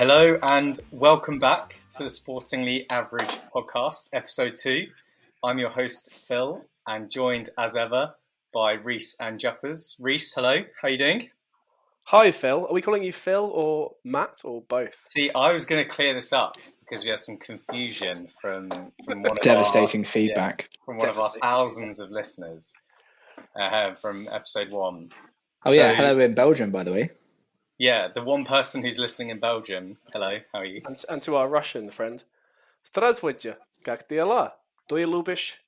Hello and welcome back to the Sportingly Average podcast, episode two. I'm your host Phil, and joined as ever by Rhys and Juppers. Rhys, hello, how are you doing? Hi, Phil. Are we calling you Phil or Matt or both? See, I was going to clear this up because we had some confusion from from one of devastating our, feedback yeah, from one of our thousands of listeners uh, from episode one. Oh so, yeah, hello in Belgium, by the way. Yeah, the one person who's listening in Belgium. Hello, how are you? And, and to our Russian friend, Здравствуйте, как дела? Ты любишь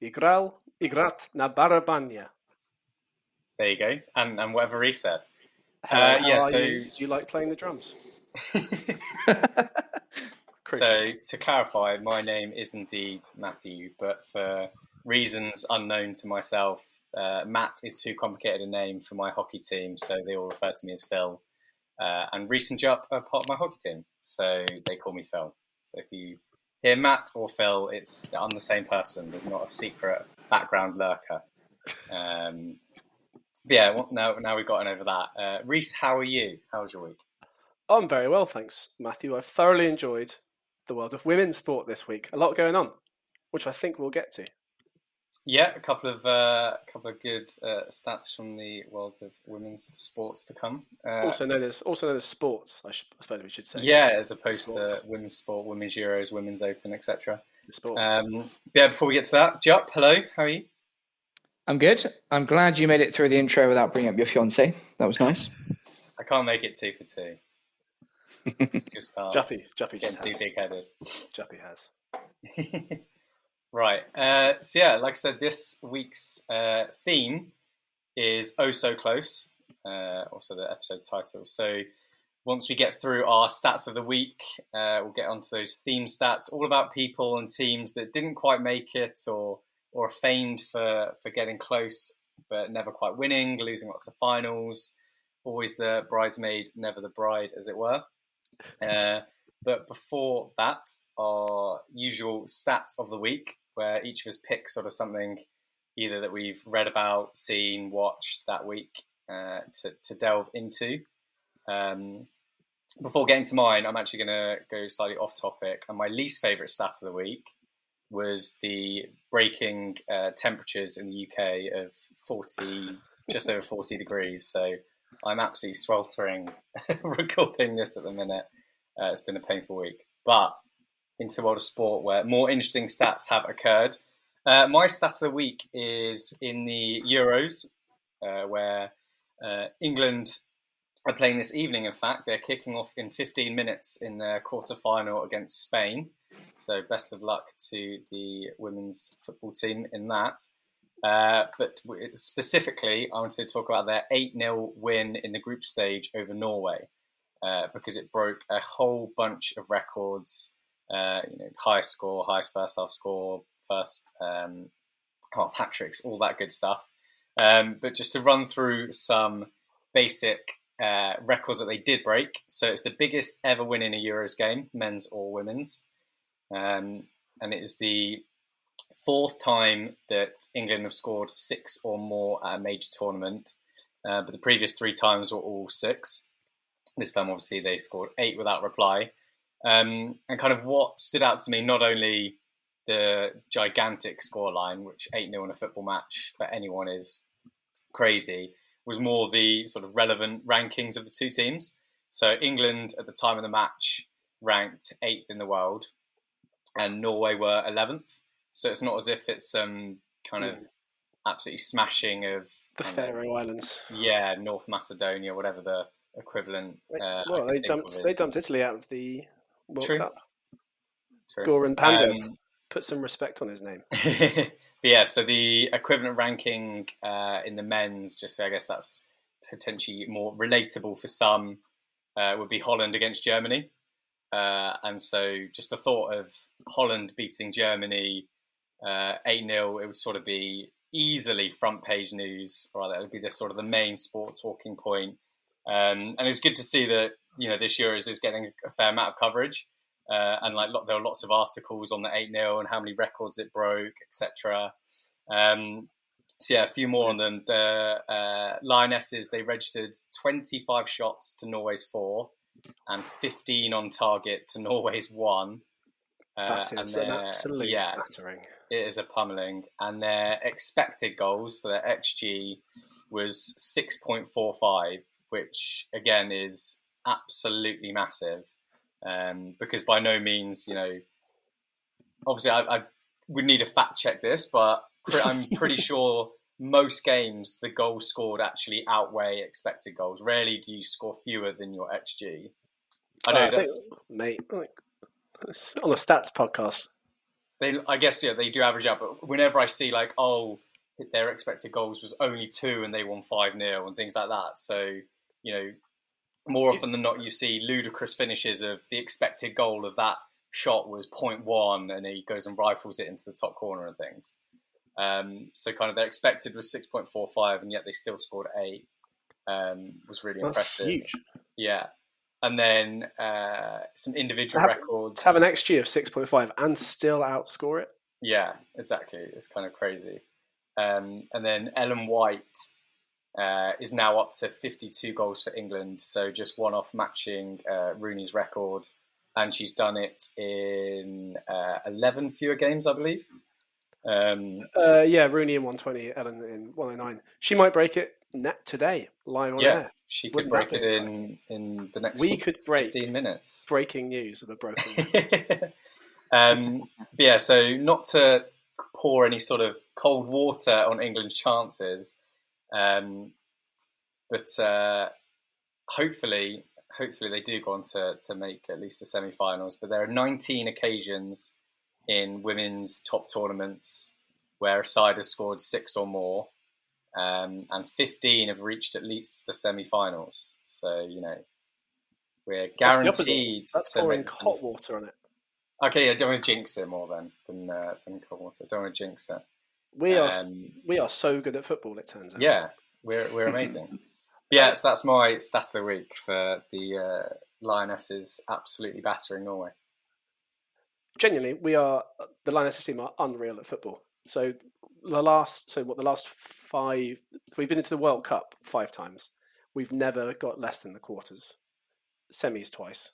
играл играть на барабане? There you go, and and whatever he said. Uh, yeah, so you, do you like playing the drums? so to clarify, my name is indeed Matthew, but for reasons unknown to myself, uh, Matt is too complicated a name for my hockey team, so they all refer to me as Phil. Uh, and Rhys and Jupp are part of my hockey team, so they call me Phil. So if you hear Matt or Phil, it's I'm the same person. There's not a secret background lurker. Um, yeah, well, now now we've gotten over that. Uh, Rhys, how are you? How was your week? I'm very well, thanks, Matthew. I've thoroughly enjoyed the world of women's sport this week. A lot going on, which I think we'll get to. Yeah, a couple of uh, couple of good uh, stats from the world of women's sports to come. Uh, also known as also known as sports. I, should, I, suppose we should say. Yeah, as opposed sports. to women's sport, women's Euros, women's Open, etc. Sport. Um, yeah, before we get to that, Jupp, hello, how are you? I'm good. I'm glad you made it through the intro without bringing up your fiance. That was nice. I can't make it two for two. Good start. Juppy, Juppy getting too big-headed. Juppy has. Right. Uh, so yeah, like I said, this week's uh, theme is "Oh So Close." Uh, also, the episode title. So once we get through our stats of the week, uh, we'll get onto those theme stats, all about people and teams that didn't quite make it, or or famed for for getting close but never quite winning, losing lots of finals. Always the bridesmaid, never the bride, as it were. Uh, but before that, our usual stat of the week where each of us picks sort of something either that we've read about, seen, watched that week uh, to, to delve into. Um, before getting to mine, I'm actually going to go slightly off topic. And my least favourite stat of the week was the breaking uh, temperatures in the UK of 40, just over 40 degrees. So I'm absolutely sweltering recording this at the minute. Uh, it's been a painful week. But into the world of sport where more interesting stats have occurred. Uh, my stat of the week is in the Euros, uh, where uh, England are playing this evening. In fact, they're kicking off in 15 minutes in their quarter final against Spain. So, best of luck to the women's football team in that. Uh, but specifically, I wanted to talk about their 8 0 win in the group stage over Norway uh, because it broke a whole bunch of records uh, you know, highest score, highest first half score, first um, half hat tricks, all that good stuff. Um, but just to run through some basic uh, records that they did break. So it's the biggest ever win in a Euros game, men's or women's. Um, and it is the fourth time that England have scored six or more at a major tournament. Uh, but the previous three times were all six. This time, obviously, they scored eight without reply. Um, and kind of what stood out to me, not only the gigantic scoreline, which 8 0 in a football match for anyone is crazy, was more the sort of relevant rankings of the two teams. So England at the time of the match ranked eighth in the world, and Norway were 11th. So it's not as if it's some kind of absolutely smashing of the Faroe Islands. Yeah, North Macedonia, whatever the equivalent. Uh, well, they dumped they dumped Italy out of the World True. Cup. True. Goran Pandev. Um, Put some respect on his name. yeah, so the equivalent ranking uh, in the men's, just I guess that's potentially more relatable for some, uh, would be Holland against Germany. Uh, and so just the thought of Holland beating Germany uh, 8 0, it would sort of be easily front page news, or that would be the sort of the main sport talking point. Um, and it's good to see that you know this Euros is getting a fair amount of coverage, uh, and like there are lots of articles on the eight 0 and how many records it broke, etc. Um, so yeah, a few more on them. The uh, Lionesses they registered 25 shots to Norway's four, and 15 on target to Norway's one. Uh, that is an absolute yeah, battering. It is a pummeling, and their expected goals, so their xG, was 6.45, which again is absolutely massive. Um, because by no means, you know, obviously I, I would need to fact check this, but I'm pretty sure most games the goals scored actually outweigh expected goals. Rarely do you score fewer than your xG. I know that's think, mate. Like, on the stats podcast. They, I guess, yeah, they do average out. But whenever I see like, oh, their expected goals was only two and they won five 0 and things like that. So you know, more often than not, you see ludicrous finishes of the expected goal of that shot was 0.1 and he goes and rifles it into the top corner and things. Um, so kind of their expected was 6.45 and yet they still scored eight. Um, was really That's impressive. Huge. Yeah. And then uh, some individual have, records. Have an XG of 6.5 and still outscore it. Yeah, exactly. It's kind of crazy. Um, and then Ellen White uh, is now up to 52 goals for England, so just one off matching uh, Rooney's record, and she's done it in uh, 11 fewer games, I believe. Um, uh, yeah, Rooney in 120, Ellen in 109. She might break it net today, live on yeah, air. She could Wouldn't break it in, in the next we could break 15 minutes. Breaking news of a broken. um, yeah, so not to pour any sort of cold water on England's chances, um, but uh, hopefully, hopefully they do go on to, to make at least the semi-finals. But there are 19 occasions in women's top tournaments where a side has scored six or more, um, and 15 have reached at least the semi-finals. So you know we're guaranteed. That's, That's pouring hot water on it. Okay, I don't want to jinx it more than than, uh, than cold water. I don't want to jinx it. We are um, we are so good at football. It turns out. Yeah, we're we're amazing. yeah, so that's my stats of the week for the uh, Lionesses absolutely battering Norway. Genuinely, we are the Lionesses team are unreal at football. So the last, so what the last five, we've been into the World Cup five times. We've never got less than the quarters, semis twice.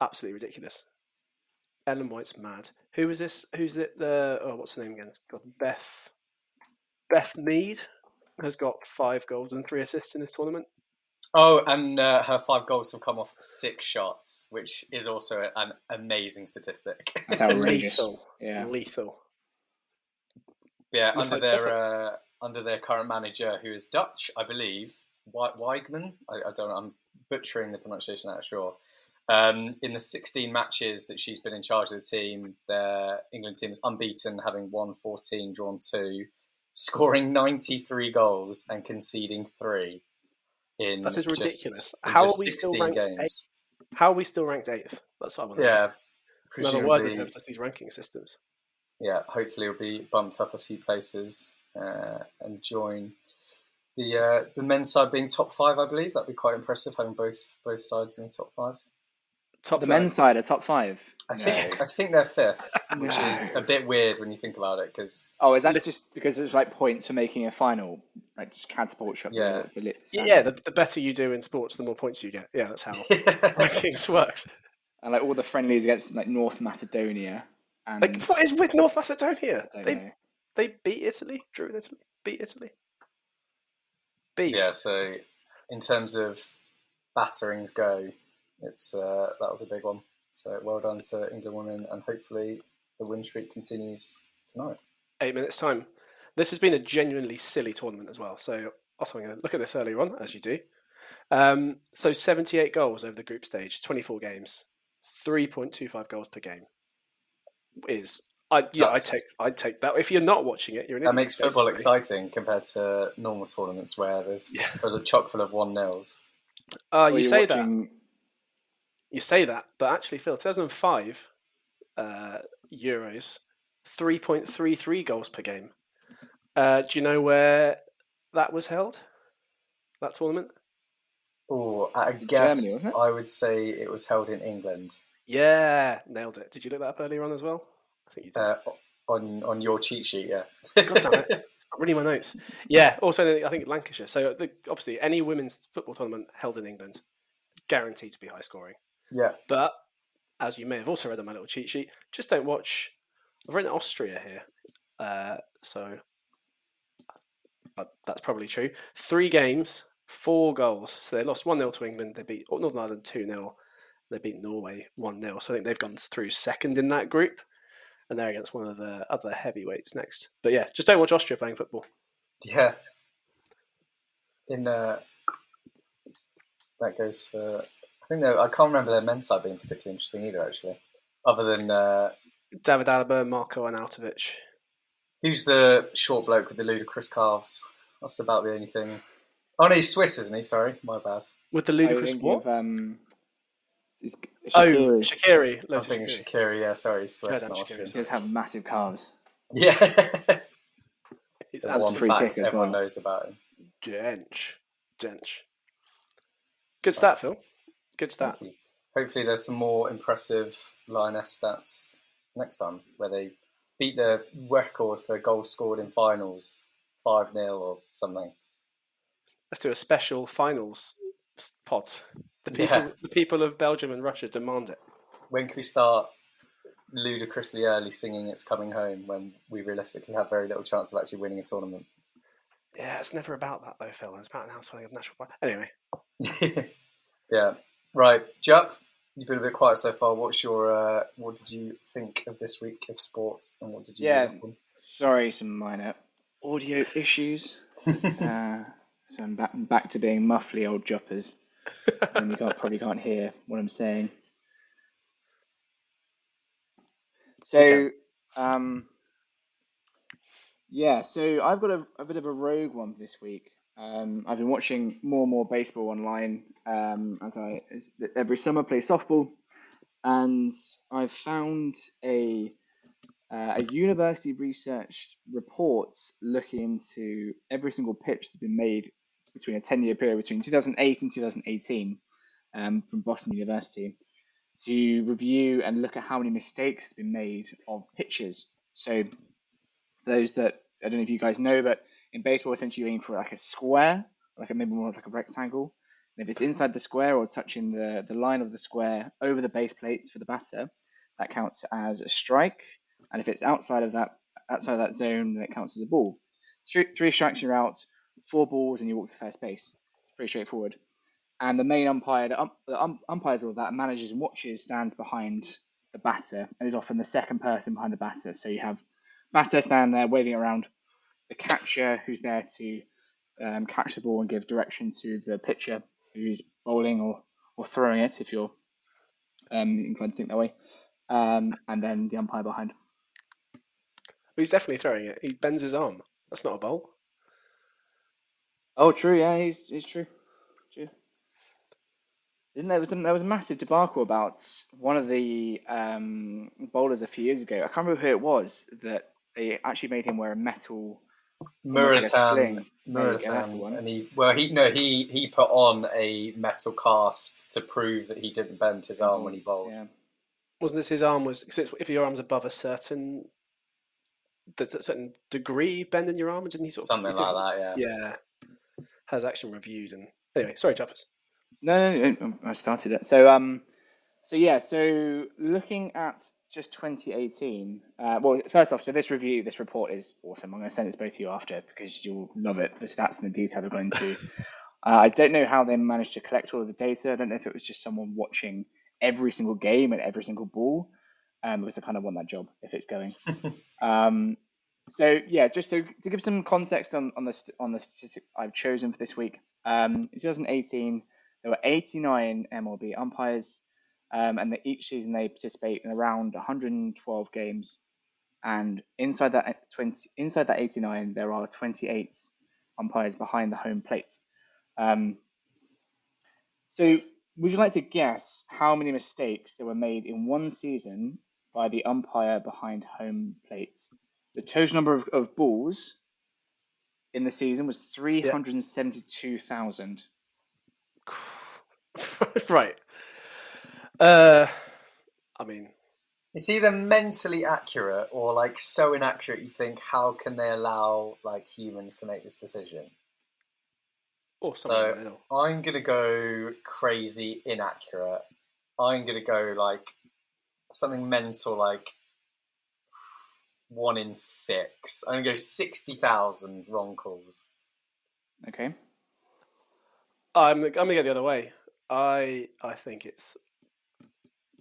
Absolutely ridiculous. Ellen White's mad. Who was this? Who's it? The oh, what's the name again? got Beth. Beth Mead has got five goals and three assists in this tournament. Oh, and uh, her five goals have come off six shots, which is also an amazing statistic. lethal, yeah, lethal. Yeah, under their uh, under their current manager, who is Dutch, I believe, Wiegman. I, I don't know. I'm butchering the pronunciation. I'm sure. Um, in the 16 matches that she's been in charge of the team, the England team is unbeaten, having won 14, drawn two, scoring 93 goals and conceding three. In that is just, ridiculous. How are we still ranked games. eighth? How are we still ranked eighth? That's what I want to Yeah. Another word of these ranking systems. Yeah, hopefully it'll be bumped up a few places uh, and join the uh, the men's side being top five. I believe that'd be quite impressive having both both sides in the top five. Top the five. men's side are top five. I think I think they're fifth, which is a bit weird when you think about it. Because oh, is that just because it's like points for making a final, like just catapult you Yeah, the, the yeah. The, the, better you do in sports, the more points you get. Yeah, that's how rankings works. And like all the friendlies against like North Macedonia. And... Like what is with North Macedonia? They know. they beat Italy, drew Italy, beat Italy. Beat. Yeah. So in terms of batterings go, it's uh, that was a big one. So well done to England women, and hopefully the win streak continues tonight. Eight minutes time. This has been a genuinely silly tournament as well. So also, I'm going to look at this earlier on, as you do. Um, so 78 goals over the group stage, 24 games, 3.25 goals per game is I yeah, I take I take that. If you're not watching it, you're an that makes football basically. exciting compared to normal tournaments where there's yeah. full of chock full of one nils. Uh, you say watching... that you say that, but actually, Phil, 2005 uh, Euros, 3.33 goals per game. Uh, do you know where that was held? That tournament? Oh, I guess Germany, I would say it was held in England. Yeah, nailed it. Did you look that up earlier on as well? I think you did. Uh, on on your cheat sheet, yeah. God damn it. It's not really my notes. Yeah, also I think Lancashire. So the, obviously any women's football tournament held in England guaranteed to be high scoring. Yeah. But as you may have also read on my little cheat sheet, just don't watch. I've written Austria here, uh, so that's probably true. Three games, four goals. So they lost 1 0 to England. They beat Northern Ireland 2 0. They beat Norway 1 0. So I think they've gone through second in that group. And they're against one of the other heavyweights next. But yeah, just don't watch Austria playing football. Yeah. In uh, that goes for. I think I can't remember their men's side being particularly interesting either. Actually, other than uh, David Alaba, Marko Arnautovic. who's the short bloke with the ludicrous calves? That's about the only thing. Oh no, he's Swiss, isn't he? Sorry, my bad. With the ludicrous think what? of, um, is- Oh, Shaqiri. Shakiri. I'm thinking Shaqiri. Yeah, sorry, he's Swiss, Heard not that Austrian. Shaqiri. He does have massive calves. Yeah, He's the one fact kick everyone well. knows about him. Dench. Dench. Good stat, Nice. Phil. Good stat. Thank you. Hopefully, there's some more impressive Lioness stats next time, where they beat the record for goals scored in finals, five 0 or something. Let's do a special finals pod. The people, Yeah. the people of Belgium and Russia demand it. When can we start ludicrously early singing "It's Coming Home" when we realistically have very little chance of actually winning a tournament? Yeah, it's never about that though, Phil. It's about an outswelling of national pride. Anyway, yeah. Right, Jup. You've been a bit quiet so far. What's your? Uh, what did you think of this week of sport, and what did you? Yeah. Sorry, some minor audio issues. Uh, so I'm back, back to being muffly old juppers. and you can't, probably can't hear what I'm saying. So, Okay. um, yeah, so I've got a, a bit of a rogue one this week. Um, I've been watching more and more baseball online um, as I as, every summer play softball, and I've found a uh, a university researched report looking into every single pitch that's been made between a 10 year period between 2008 and 2018 um, from Boston University to review and look at how many mistakes have been made of pitches. So, those that I don't know if you guys know, but in baseball, essentially you aim for like a square, like a maybe more like a rectangle. And if it's inside the square or touching the, the line of the square over the base plates for the batter, that counts as a strike. And if it's outside of that outside of that zone, then it counts as a ball. Three, three strikes you're out, four balls, and you walk to first base. It's pretty straightforward. And the main umpire, the, um, the um, umpires all that, manages and watches, stands behind the batter, and is often the second person behind the batter. So you have batter standing there waving around, the catcher who's there to um, catch the ball and give direction to the pitcher who's bowling or, or throwing it, if you're um, inclined to think that way, um, and then the umpire behind. he's definitely throwing it. He bends his arm. That's not a bowl. Oh, true. Yeah, he's, he's true. True. Didn't there was a, there was a massive debacle about one of the um, bowlers a few years ago. I can't remember who it was that they actually made him wear a metal. Almost like Muratan, sling. There you go, that's the Muratan, and he well he no he he put on a metal cast to prove that he didn't bend his arm when he bowled. Yeah. Wasn't this his arm was because if your arm's above a certain there's a certain degree of bend in your arm, didn't he sort of Something he like that, yeah. Yeah, has action reviewed and anyway. Sorry, Juppers. No, no, no, I started it. So, um, so yeah, so looking at just 2018. Uh, well, first off, so this review, this report is awesome. I'm going to send it to both of you after because you'll love it. The stats and the detail they've gone into. uh, I don't know how they managed to collect all of the data. I don't know if it was just someone watching every single game and every single ball, um, because I kind of want that job if it's going. um, so yeah, just to, to give some context on, on the on the statistic I've chosen for this week. Um, in 2018, there were 89 MLB umpires, um, and they, each season they participate in around 112 games. And inside that 20, inside that 89, there are 28 umpires behind the home plate. Um, so, would you like to guess how many mistakes there were made in one season by the umpire behind home plate? The total number of, of balls in the season was 372,000. right. Uh, I mean, It's either mentally accurate or like so inaccurate you think how can they allow like humans to make this decision? or somewhere So the. I'm gonna go crazy inaccurate. I'm gonna go like something mental, like one in six. I'm gonna go sixty thousand wrong calls. Okay. I'm I'm gonna go the other way. I I think it's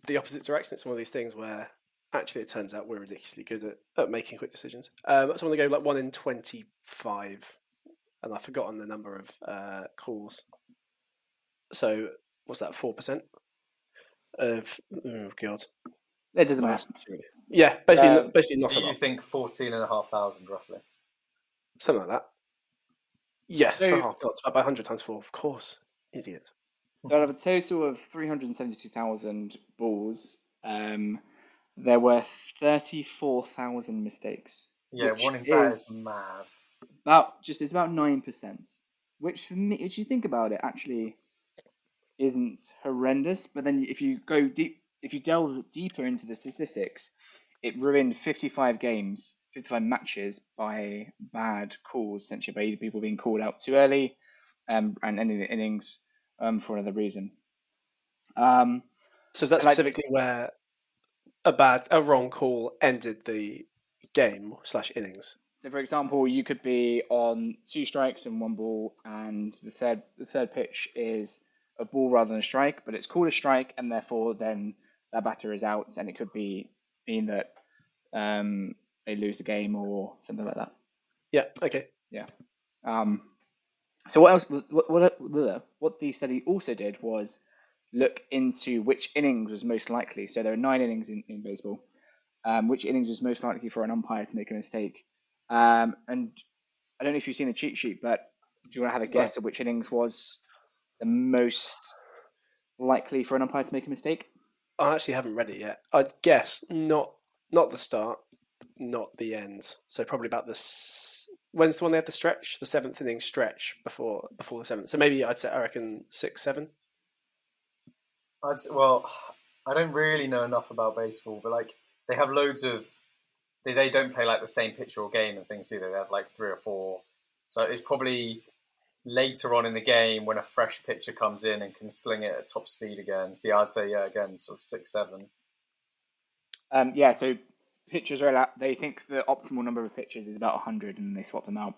the opposite direction. It's one of these things where actually it turns out we're ridiculously good at, at making quick decisions. Um, so I'm gonna go like one in twenty five, and I've forgotten the number of uh, calls. So what's that? Four percent of oh god, It doesn't matter. yeah, basically Um, basically not so a you lot, think fourteen and a half thousand roughly? something like that. Yeah. So- oh god, it's about by hundred times four. Of course, idiot. Out of a total of 372,000 balls, um, there were 34,000 mistakes. Yeah, one in that is- is mad. About just it's about nine percent, which for me, if you think about it, actually isn't horrendous. But then if you go deep, if you delve deeper into the statistics, it ruined 55 games, 55 matches by bad calls, essentially by either people being called out too early, um, and ending the innings um, for another reason. Um, So is that specifically where a bad, a wrong call ended the game slash innings? So, for example, you could be on two strikes and one ball, and the third the third pitch is a ball rather than a strike, but it's called a strike, and therefore then that batter is out, and it could be mean that um, they lose the game or something like that. Yeah. Okay. Yeah. Um, so what else? What, what what the study also did was look into which innings was most likely. So there are nine innings in, in baseball. Um, which innings was most likely for an umpire to make a mistake? Um, and I don't know if you've seen the cheat sheet, but do you want to have a guess at which innings was the most likely for an umpire to make a mistake? I actually haven't read it yet. I'd guess not not the start, not the end. So probably about the when's the one they had the stretch, the seventh inning stretch before before the seventh. So maybe I'd say I reckon six, seven. I'd, s- well, I don't really know enough about baseball, but like they have loads of they, they don't play like the same pitch or game and things, do they? They have like three or four. So it's probably later on in the game when a fresh pitcher comes in and can sling it at top speed again. See, I'd say yeah, again, sort of six, seven. Um, yeah, so pitchers are allowed, they think the optimal number of pitches is about 100 and they swap them out.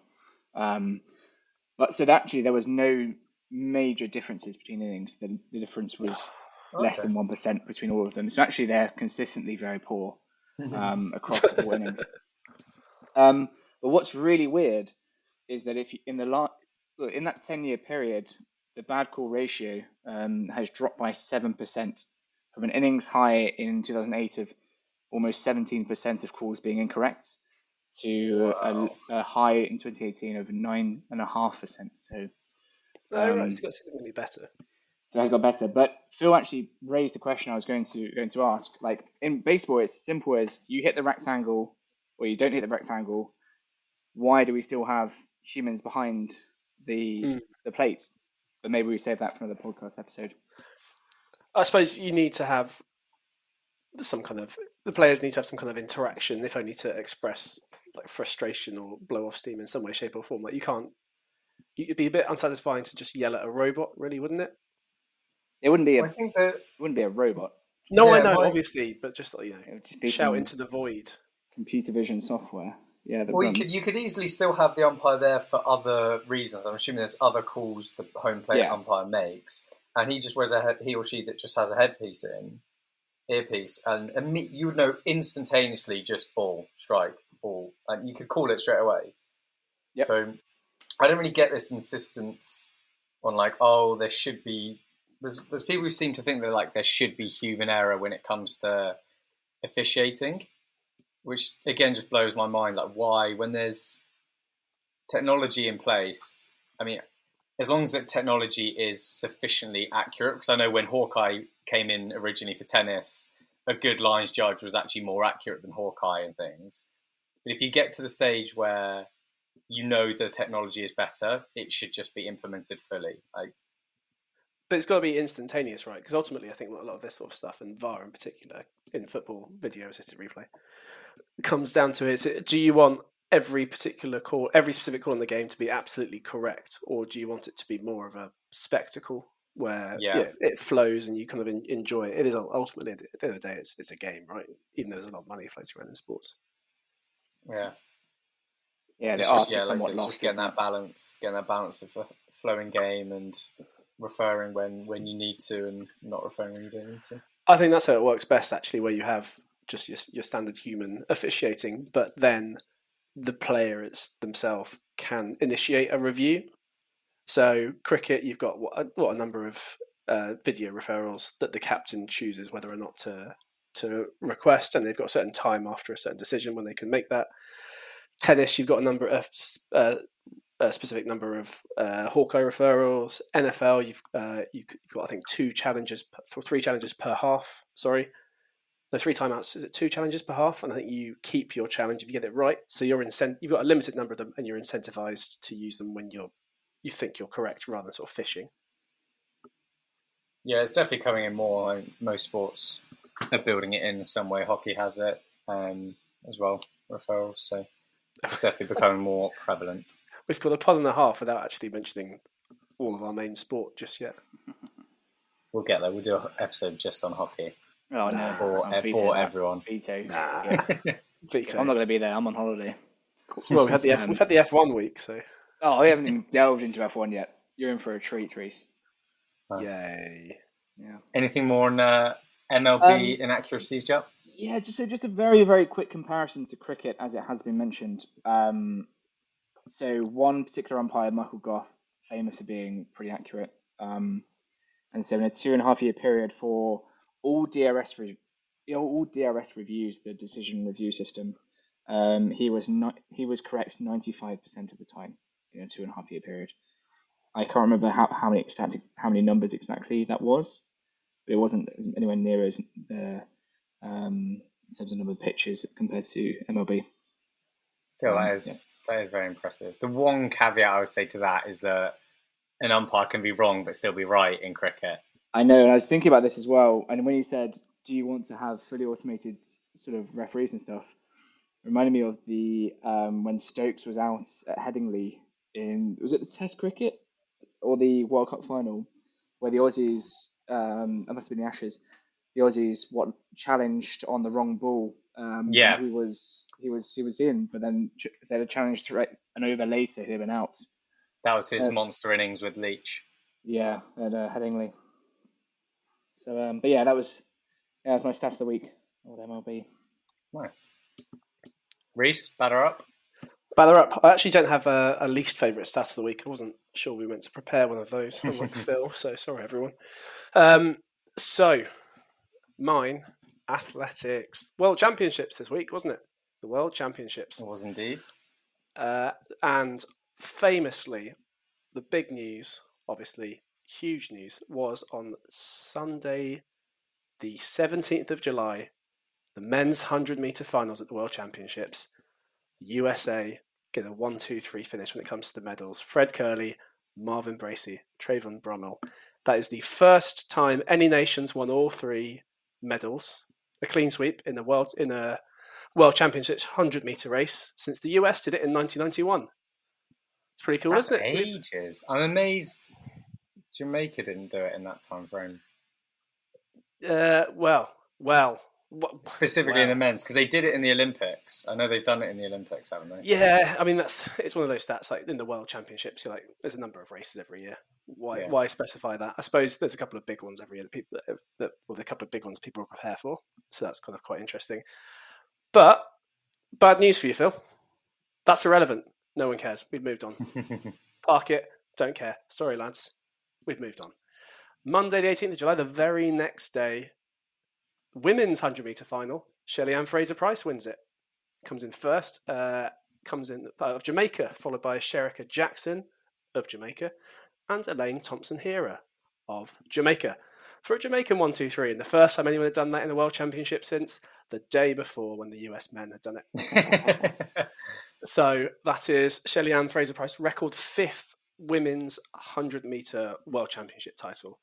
Um, but so that actually there was no major differences between innings. The, the difference was less than 1% between all of them. So actually they're consistently very poor um, across all innings. Um, but what's really weird is that if you, in the la- in that 10 year period, the bad call ratio um, has dropped by 7% from an innings high in 2008 of almost 17% of calls being incorrect to Wow. a, a high in 2018 of 9.5%. So, No, right, Um, it's got significantly better. so it has got better. But Phil actually raised the question I was going to going to ask. Like in baseball, it's simple as you hit the rectangle or you don't hit the rectangle. Why do we still have humans behind the Mm. the plate? But maybe we save that for another podcast episode. I suppose you need to have some kind of the players need to have some kind of interaction, if only to express like frustration or blow off steam in some way, shape, or form. Like you can't. It'd be a bit unsatisfying to just yell at a robot, really, wouldn't it? It wouldn't be a I think that it wouldn't be a robot. No, I know, my- obviously, but just like, you know, It just shout into the void. computer vision software. Yeah, that Well, you could you could easily still have the umpire there for other reasons. I'm assuming there's other calls the home plate Yeah. umpire makes, and he just wears a he or she that just has a headpiece in, earpiece, and imme- you would know instantaneously just ball, strike, ball, and you could call it straight away. Yep. So I don't really get this insistence on like, oh, there should be. There's there's people who seem to think that like there should be human error when it comes to officiating which again just blows my mind. Like, why, when there's technology in place, I mean, as long as the technology is sufficiently accurate, because I know when Hawkeye came in originally for tennis, a good lines judge was actually more accurate than Hawkeye and things. But if you get to the stage where you know the technology is better, it should just be implemented fully. Like, But it's got to be instantaneous, right? Because ultimately, I think a lot of this sort of stuff, and VAR in particular, in football video assisted replay, comes down to it, do you want every particular call, every specific call in the game to be absolutely correct, or do you want it to be more of a spectacle where Yeah. yeah. it flows and you kind of en- enjoy it? It is ultimately at the end of the day, it's it's a game, right? Even though there's a lot of money floating around in sports. Yeah, Yeah, It's just, yeah, like I somewhat said, it's lost. just getting that balance, getting that balance of a flowing game and referring when when you need to and not referring when you don't need to. I think that's how it works best, actually, where you have just your, your standard human officiating, but then the players themselves can initiate a review. So, cricket, you've got what, a- what a number of uh, video referrals that the captain chooses whether or not to to request, and they've got a certain time after a certain decision when they can make that. Tennis, you've got a number of uh, a specific number of uh, Hawkeye referrals. NFL, you've uh, you, you've got I think two challenges for three challenges per half. Sorry, the three timeouts is it two challenges per half? And I think you keep your challenge if you get it right. So you're incent- you've got a limited number of them, and you're incentivized to use them when you're you think you're correct rather than sort of fishing. Yeah, it's definitely coming in more. Like most sports are building it in some way. Hockey has it um, as well, referrals. So it's definitely becoming more prevalent. We've got a pod and a half without actually mentioning all of our main sport just yet. We'll get there. We'll do an episode just on hockey? Oh no, Nah. for, I'll veto for that. everyone. Veto. Nah. Yeah. Veto. I'm not going to be there. I'm on holiday. Well, we had the F- Um, we've had the F one week, so Oh, we haven't even delved into F1 yet. You're in for a treat, Rhys. Nice. yay! Yeah. Anything more on uh, MLB Um, inaccuracies, Joe? Yeah, just a, just a very very quick comparison to cricket, as it has been mentioned. Um, so one particular umpire, Michael Gough, famous for being pretty accurate, um, and so in a two and a half year period for all DRS re- all DRS reviews, the decision review system, um, he was not he was correct ninety five percent of the time in a two and a half year period. I can't remember how, how many exact how many numbers exactly that was, but it wasn't anywhere near as uh, um, in terms of number of pitches compared to MLB. Still, that um, is that is very impressive. The one caveat I would say to that is that an umpire can be wrong but still be right in cricket. I know, and I was thinking about this as well. And when you said, "Do you want to have fully automated sort of referees and stuff?" reminded me of the um, when Stokes was out at Headingley in was it the Test cricket or the World Cup final where the Aussies um, it must have been the Ashes. The Aussies what challenged on the wrong ball. Um, Yeah. he was he was he was in, but then ch- they had challenged to right- an over later, he'd been out. That was his Uh, monster innings with Leach. Yeah, at uh, Headingley. So, um, but yeah, that was yeah, that's my stats of the week. Old MLB. Nice. Rhys, batter up. Batter up. I actually don't have a, a least favourite stat of the week. I wasn't sure we meant to prepare one of those, unlike Phil. So sorry, everyone. Um, so mine, athletics, World Championships this week, wasn't it? The World Championships, It was indeed. uh, and famously, the big news, obviously huge news, was on Sunday, the seventeenth of July, the men's hundred meter finals at the World Championships. USA get a one, two, three finish when it comes to the medals. Fred Kerley, Marvin Bracy, Trayvon Bromell. That is the first time any nations won all three medals, a clean sweep in the world in a World Championships hundred meter race since the US did it in 1991. It's pretty cool, That's isn't it? ages. I'm amazed Jamaica didn't do it in that time frame. Uh, well, well, what, Specifically in the men's, because they did it in the Olympics. I know they've done it in the Olympics, haven't they? Yeah, I mean that's it's one of those stats like in the World Championships. You're like, there's a number of races every year. Why Yeah. why specify that? I suppose there's a couple of big ones every year that people that, that well, a couple of big ones people prepare for. So that's kind of quite interesting. But bad news for you, Phil. That's irrelevant. No one cares. We've moved on. Park it. Don't care. Sorry, lads. We've moved on. Monday, the 18th of July, the very next day, women's 100 meter final. Shelly Ann Fraser Pryce wins it. Comes in first. Uh, comes in uh, of Jamaica, followed by Shericka Jackson of Jamaica and Elaine Thompson Herah of Jamaica. For a Jamaican 1 2 3, and the first time anyone had done that in the World Championship since the day before when the US men had done it. So that is Shelly Ann Fraser Pryce, record fifth women's 100 meter world championship title.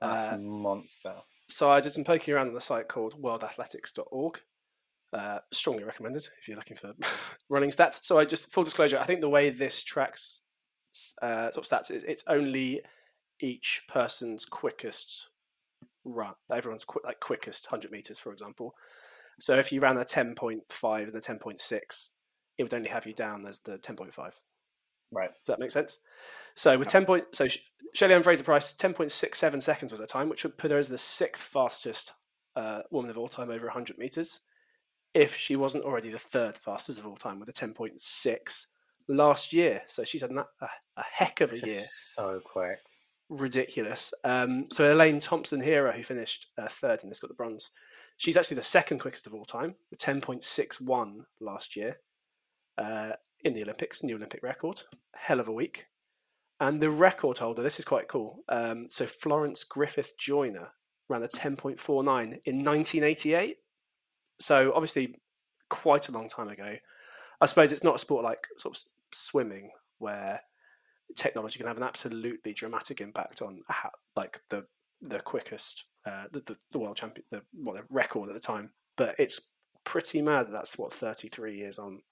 That's Uh, a monster. so I did some poking around on the site called worldathletics.org. Uh, strongly recommended if you're looking for running stats. So I just full disclosure, I think the way this tracks uh, sort of stats is it's only each person's quickest run. Everyone's qu- like quickest 100 meters, for example. So if you ran a 10.5 and a 10.6, it would only have you down as the 10.5. Right. Does that make sense? So with 10 point, so Shelly Ann Fraser Pryce, 10.67 seconds was her time, which would put her as the sixth fastest uh, woman of all time over 100 meters. If she wasn't already the third fastest of all time with a 10.6 last year, so she's had a, a heck of a year. So quick, ridiculous. Um, so Elaine Thompson Herah, who finished uh, third and this got the bronze, she's actually the second quickest of all time with 10.61 last year uh, in the Olympics, new Olympic record. Hell of a week. And the record holder, this is quite cool. Um, so Florence Griffith Joyner ran a 10.49 in 1988. So obviously, quite a long time ago. I suppose it's not a sport like sort of swimming where technology can have an absolutely dramatic impact on like the the quickest uh, the, the, the world champion the well, the record at the time. But it's pretty mad that that's what 33 years on.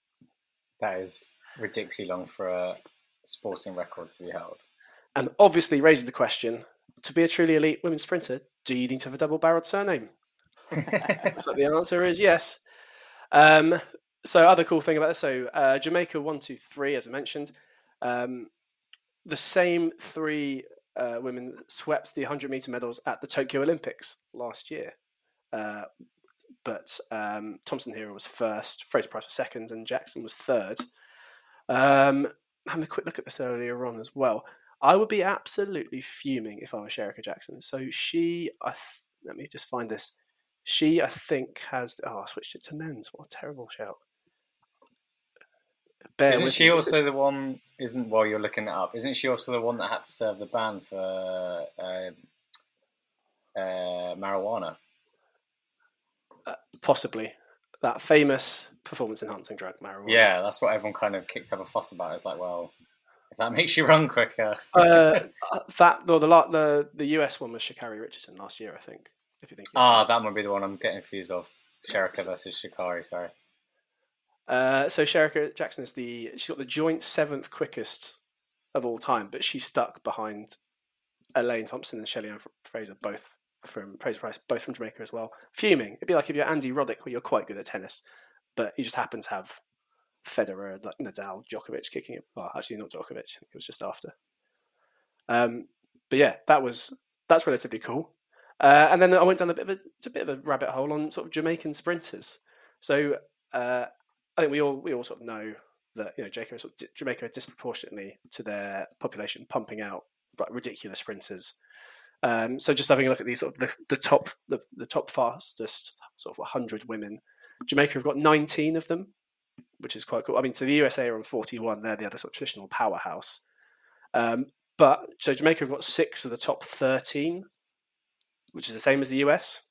That is ridiculously long for a sporting record to be held. And obviously raises the question: to be a truly elite women's sprinter, do you need to have a double-barreled surname? so the answer is yes. Um, so other cool thing about this, so uh, Jamaica one two three, as I mentioned, um, the same three uh, women swept the 100 meter medals at the Tokyo Olympics last year. Uh, but um, Thompson Herah was first, Fraser Pryce was second, and Jackson was third. Um, having a quick look at this earlier on as well. I would be absolutely fuming if I was Shericka Jackson. So she, I th- let me just find this. She, I think, has. Oh, I switched it to men's. What a terrible shout. Bear isn't she me. also the one? Isn't while you're looking it up? Isn't she also the one that had to serve the ban for uh, uh, marijuana? Possibly that famous performance enhancing drug marijuana. Yeah, that's what everyone kind of kicked up a fuss about. It's like, well, if that makes you run quicker. uh, that the, the the the US one was Sha'Carri Richardson last year, I think. If you think. Ah, that might be the one I'm getting confused of. Shericka versus Sha'Carri. Sorry. Uh, so Shericka Jackson is the she's got the joint seventh quickest of all time, but she's stuck behind Elaine Thompson and Shelly Ann Fraser, both from Fraser Pryce, both from Jamaica as well. Fuming. It'd be like if you're Andy Roddick, where you're quite good at tennis, but you just happen to have Federer, like Nadal, Djokovic kicking it. Well, actually, not Djokovic. It was just after. Um, but yeah, that was that's relatively cool. Uh, and then I went down a bit of a, a bit of a rabbit hole on sort of Jamaican sprinters. So uh, I think we all we all sort of know that you know Jamaica, sort of, Jamaica disproportionately to their population pumping out like ridiculous sprinters. Um, so just having a look at these sort of the, the top the, the top fastest sort of 100 women, Jamaica have got 19 of them, which is quite cool. I mean, so the USA are on 41; they're the other sort of traditional powerhouse. Um, but so Jamaica have got six of the top 13, which is the same as the US.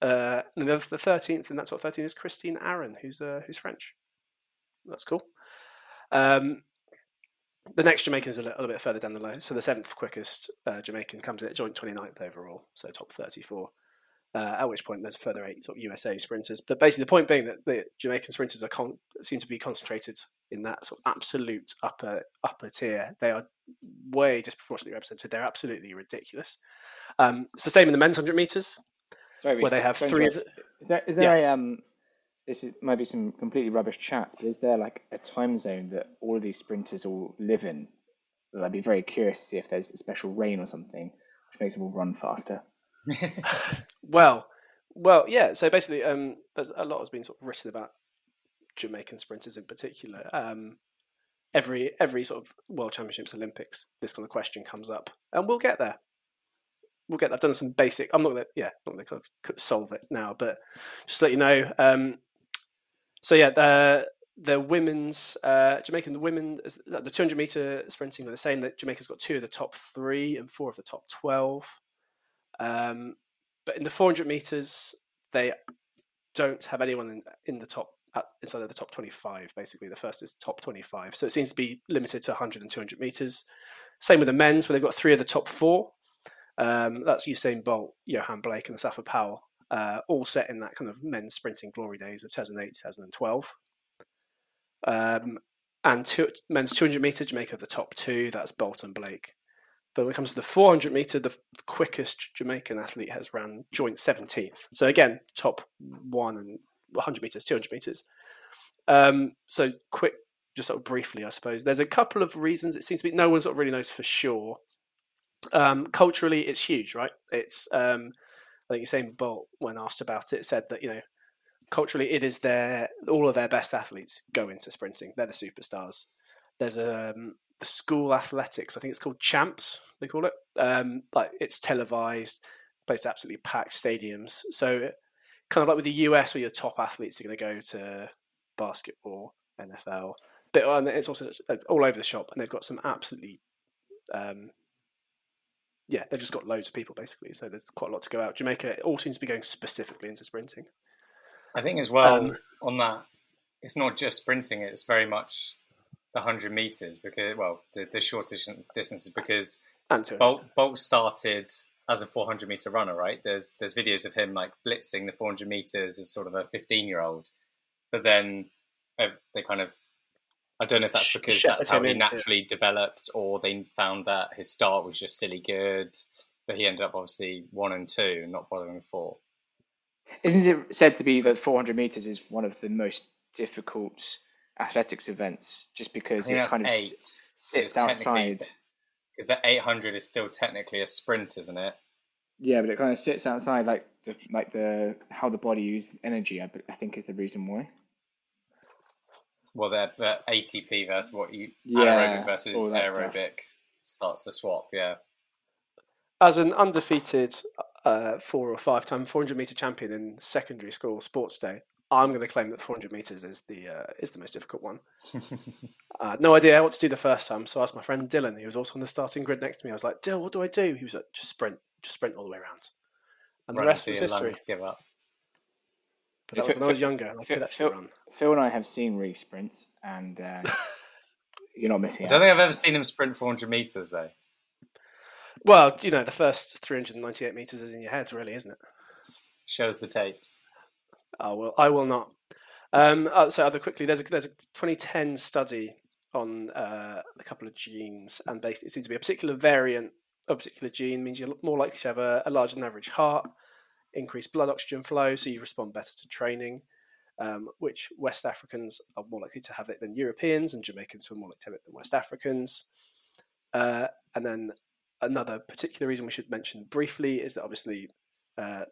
Uh, and the, the 13th in that top 13 is Christine Arron, who's uh, who's French. That's cool. Um, the next Jamaican is a little, bit further down the line. So the seventh quickest uh, Jamaican comes in at joint 29th overall, so top 34. Uh, at which point there's further eight sort of USA sprinters. But basically, the point being that the Jamaican sprinters are con- seem to be concentrated in that sort of absolute upper upper tier. They are way disproportionately represented. They're absolutely ridiculous. Um, it's the same in the men's 100 meters, Sorry, where they have three. Of the, is there, is there yeah. a um, this is be some completely rubbish chat, but is there like a time zone that all of these sprinters all live in? That I'd be very curious to see if there's a special rain or something which makes them all run faster. well, well, yeah. So basically, um, there's a lot has been sort of written about Jamaican sprinters in particular. Um, every every sort of World Championships, Olympics, this kind of question comes up, and we'll get there. We'll get. I've done some basic. I'm not gonna, yeah, not gonna kind of solve it now, but just let you know, um, so yeah, the the women's uh, Jamaican the women the 200 meter sprinting are the same. That Jamaica's got two of the top three and four of the top 12. Um, but in the 400 meters, they don't have anyone in, in the top inside of the top 25. Basically, the first is top 25. So it seems to be limited to 100 and 200 meters. Same with the men's, where they've got three of the top four. Um, that's Usain Bolt, Yohan Blake, and Asafa Powell uh, all set in that kind of men's sprinting glory days of 2008, 2012. Um, and two, men's 200 meter, Jamaica the top two. That's Bolt and Blake. But when it comes to the 400 meter, the quickest Jamaican athlete has ran joint 17th. So again, top one and 100 meters, 200 meters. Um, so quick, just sort of briefly, I suppose. There's a couple of reasons. It seems to be no one sort of really knows for sure. Um, culturally, it's huge, right? It's um, I think Usain Bolt, when asked about it, said that you know culturally it is their all of their best athletes go into sprinting. They're the superstars. There's a um, the school athletics. I think it's called Champs. They call it. Um, like it's televised, plays absolutely packed stadiums. So kind of like with the US, where your top athletes are going to go to basketball, NFL, but and it's also all over the shop, and they've got some absolutely. Um, yeah, they've just got loads of people basically, so there's quite a lot to go out. Jamaica it all seems to be going specifically into sprinting. I think as well um, on that, it's not just sprinting; it's very much the hundred meters because well, the, the short distances because Bolt, Bolt started as a 400 meter runner, right? There's there's videos of him like blitzing the 400 meters as sort of a 15 year old, but then uh, they kind of I don't know if that's because that's how he naturally developed, or they found that his start was just silly good, but he ended up obviously one and two, not bothering four. Isn't it said to be that 400 meters is one of the most difficult athletics events, just because it kind of eight. sits outside? Because the 800 is still technically a sprint, isn't it? Yeah, but it kind of sits outside, like the like the how the body uses energy. I, I think is the reason why. Well, the, the ATP versus what you yeah, anaerobic versus aerobic stuff. starts to swap. Yeah. As an undefeated uh, four or five time 400 meter champion in secondary school sports day, I'm going to claim that 400 meters is the uh, is the most difficult one. uh, no idea what to do the first time, so I asked my friend Dylan, who was also on the starting grid next to me. I was like, "Dylan, what do I do?" He was like, "Just sprint, just sprint all the way around." And run the rest was history. Give up. But that was when I was younger. I could actually run. Phil and I have seen Rhys sprints, and uh, you're not missing. I don't think I've ever seen him sprint 400 meters though. Well, you know, the first 398 meters is in your head, really, isn't it? Shows the tapes. I will. I will not. Um, uh, so, other quickly, there's a, there's a 2010 study on uh, a couple of genes, and basically, it seems to be a particular variant of a particular gene means you're more likely to have a, a larger than average heart, increased blood oxygen flow, so you respond better to training. Um, which West Africans are more likely to have it than Europeans, and Jamaicans are more likely to have it than West Africans. Uh, and then another particular reason we should mention briefly is that obviously uh,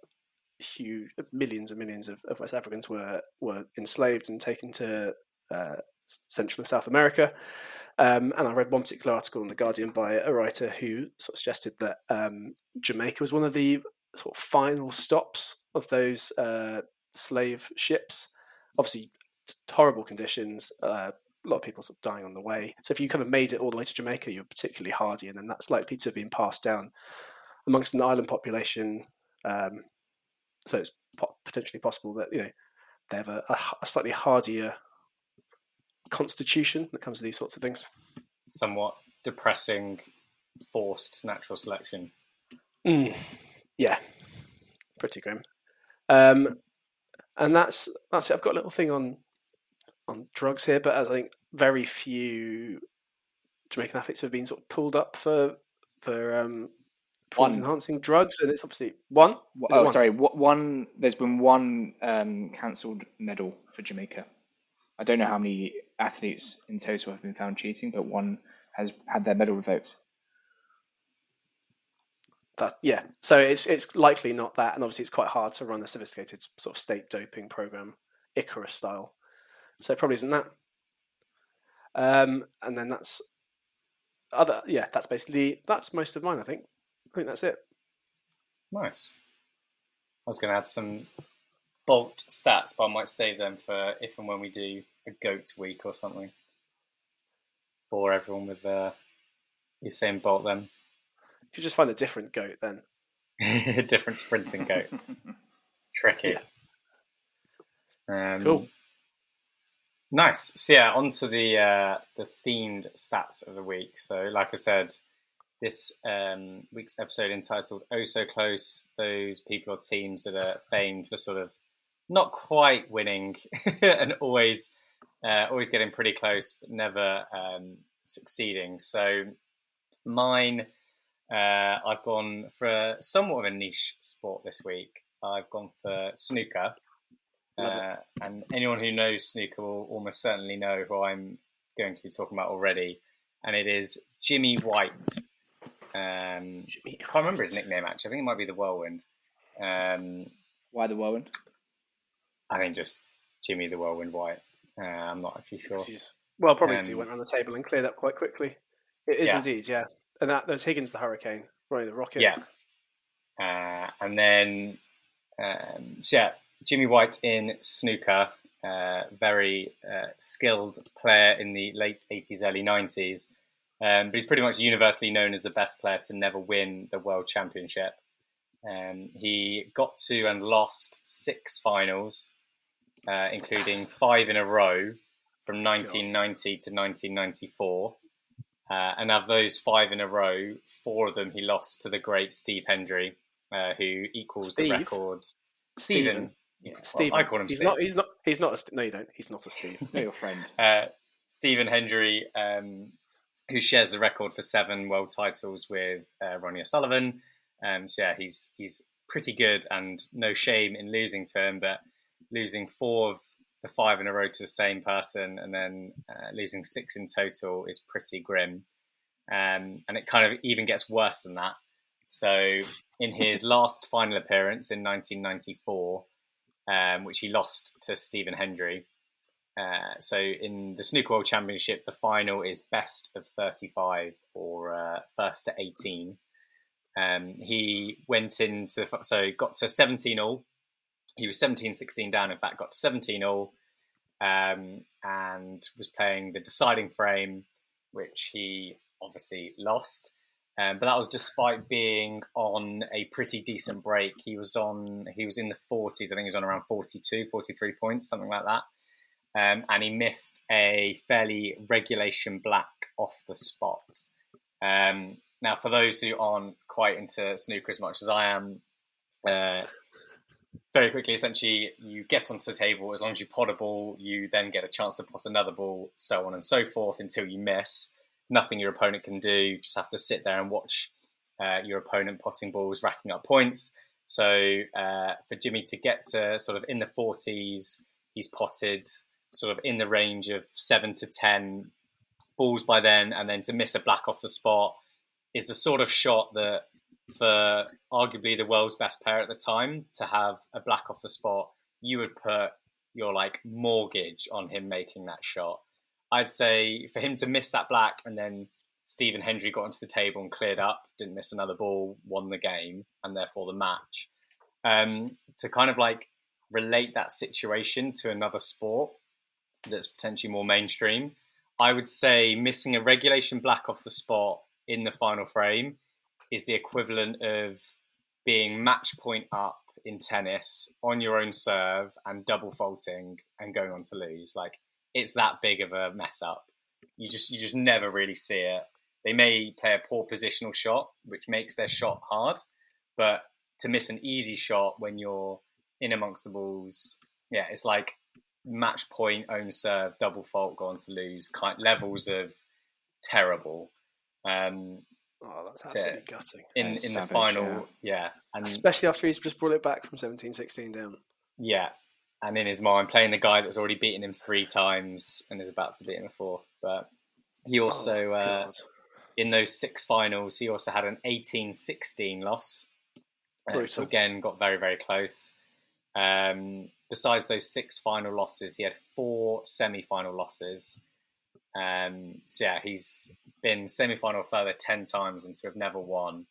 huge millions and millions of, of, West Africans were were enslaved and taken to uh, Central and South America. Um, and I read one particular article in the Guardian by a writer who sort of suggested that um, Jamaica was one of the sort of final stops of those uh, slave ships. Obviously, horrible conditions. Uh, a lot of people sort of dying on the way. So if you kind of made it all the way to Jamaica, you're particularly hardy, and then that's likely to have been passed down amongst an island population. Um, so it's potentially possible that you know they have a, a, slightly hardier constitution when it comes to these sorts of things. Somewhat depressing, forced natural selection. Mm, yeah, pretty grim. Um, and that's that's it. I've got a little thing on on drugs here, but as I think very few Jamaican athletes have been sort of pulled up for for um, performance enhancing drugs, and it's obviously one. oh, one? sorry, one. There's been one um, cancelled medal for Jamaica. I don't know how many athletes in total have been found cheating, but one has had their medal revoked. That, yeah, so it's it's likely not that, and obviously it's quite hard to run a sophisticated sort of state doping program, Icarus style. So it probably isn't that. Um, and then that's other. Yeah, that's basically that's most of mine. I think. I think that's it. Nice. I was going to add some Bolt stats, but I might save them for if and when we do a goat week or something. Bore everyone with uh, Usain Bolt then. You just find a different goat then. A different sprinting goat. Tricky. Yeah. Um, cool. Nice. So yeah, on to the uh, the themed stats of the week. So like I said, this um, week's episode entitled "Oh So Close." Those people or teams that are famed for sort of not quite winning and always uh, always getting pretty close, but never um, succeeding. So mine, uh, I've gone for a, somewhat of a niche sport this week. I've gone for snooker. Uh, and anyone who knows snooker will almost certainly know who I'm going to be talking about already. And it is Jimmy White. Um, Jimmy I can't remember his nickname actually. I think it might be the Whirlwind. Um, Why the Whirlwind? I think just Jimmy the Whirlwind White. Uh, I'm not actually sure. Well, probably because um, he went around the table and cleared up quite quickly. It is yeah. indeed, yeah. And that there's Higgins the Hurricane, Ronnie the Rocket. Yeah. Uh, and then, um, so yeah, Jimmy White in snooker, uh, very uh, skilled player in the late 80s, early 90s. Um, but he's pretty much universally known as the best player to never win the World Championship. Um, he got to and lost six finals, uh, including five in a row from 1990 to 1994. Uh, and of those five in a row, four of them he lost to the great Steve Hendry, uh, who equals Steve? the record. Stephen. Stephen. Yeah, Stephen. Well, I call him he's Steve. Not, he's not. He's not. A, no, you don't. He's not a Steve. no, your friend. Uh, Stephen Hendry, um, who shares the record for seven world titles with uh, Ronnie O'Sullivan. Um, so yeah, he's he's pretty good, and no shame in losing to him. But losing four of the five in a row to the same person, and then uh, losing six in total is pretty grim. Um, and it kind of even gets worse than that. So in his last final appearance in 1994, um, which he lost to Stephen Hendry. Uh, so in the Snooker World Championship, the final is best of 35 or uh, first to 18. Um, he went into the, so got to 17 all. He was 17 16 down, in fact, got to 17 all um, and was playing the deciding frame, which he obviously lost. Um, but that was despite being on a pretty decent break. He was on, he was in the 40s. I think he was on around 42, 43 points, something like that. Um, and he missed a fairly regulation black off the spot. Um, now, for those who aren't quite into snooker as much as I am, uh, very quickly, essentially, you get onto the table. As long as you pot a ball, you then get a chance to pot another ball, so on and so forth, until you miss. Nothing your opponent can do. Just have to sit there and watch uh, your opponent potting balls, racking up points. So uh, for Jimmy to get to sort of in the 40s, he's potted sort of in the range of seven to 10 balls by then, and then to miss a black off the spot is the sort of shot that for arguably the world's best player at the time to have a black off the spot, you would put your like mortgage on him making that shot. I'd say for him to miss that black and then Stephen Hendry got onto the table and cleared up, didn't miss another ball, won the game, and therefore the match. Um, to kind of like relate that situation to another sport that's potentially more mainstream, I would say missing a regulation black off the spot in the final frame is the equivalent of being match point up in tennis on your own serve and double faulting and going on to lose. Like it's that big of a mess up. You just you just never really see it. They may play a poor positional shot, which makes their shot hard, but to miss an easy shot when you're in amongst the balls, yeah, it's like match point, own serve, double fault, go on to lose, kind levels of terrible. Um, Oh, that's absolutely so gutting. In in the final, yeah. yeah. and especially after he's just brought it back from 17-16 down. Yeah, and in his mind, playing the guy that's already beaten him three times and is about to beat him a fourth. But he oh, also, oh, uh, in those six finals, he also had an 18-16 loss. Uh, so again, got very very close. Um, besides those six final losses, he had four semi-final losses. Um, so yeah, he's been semi-final further ten times and to have never won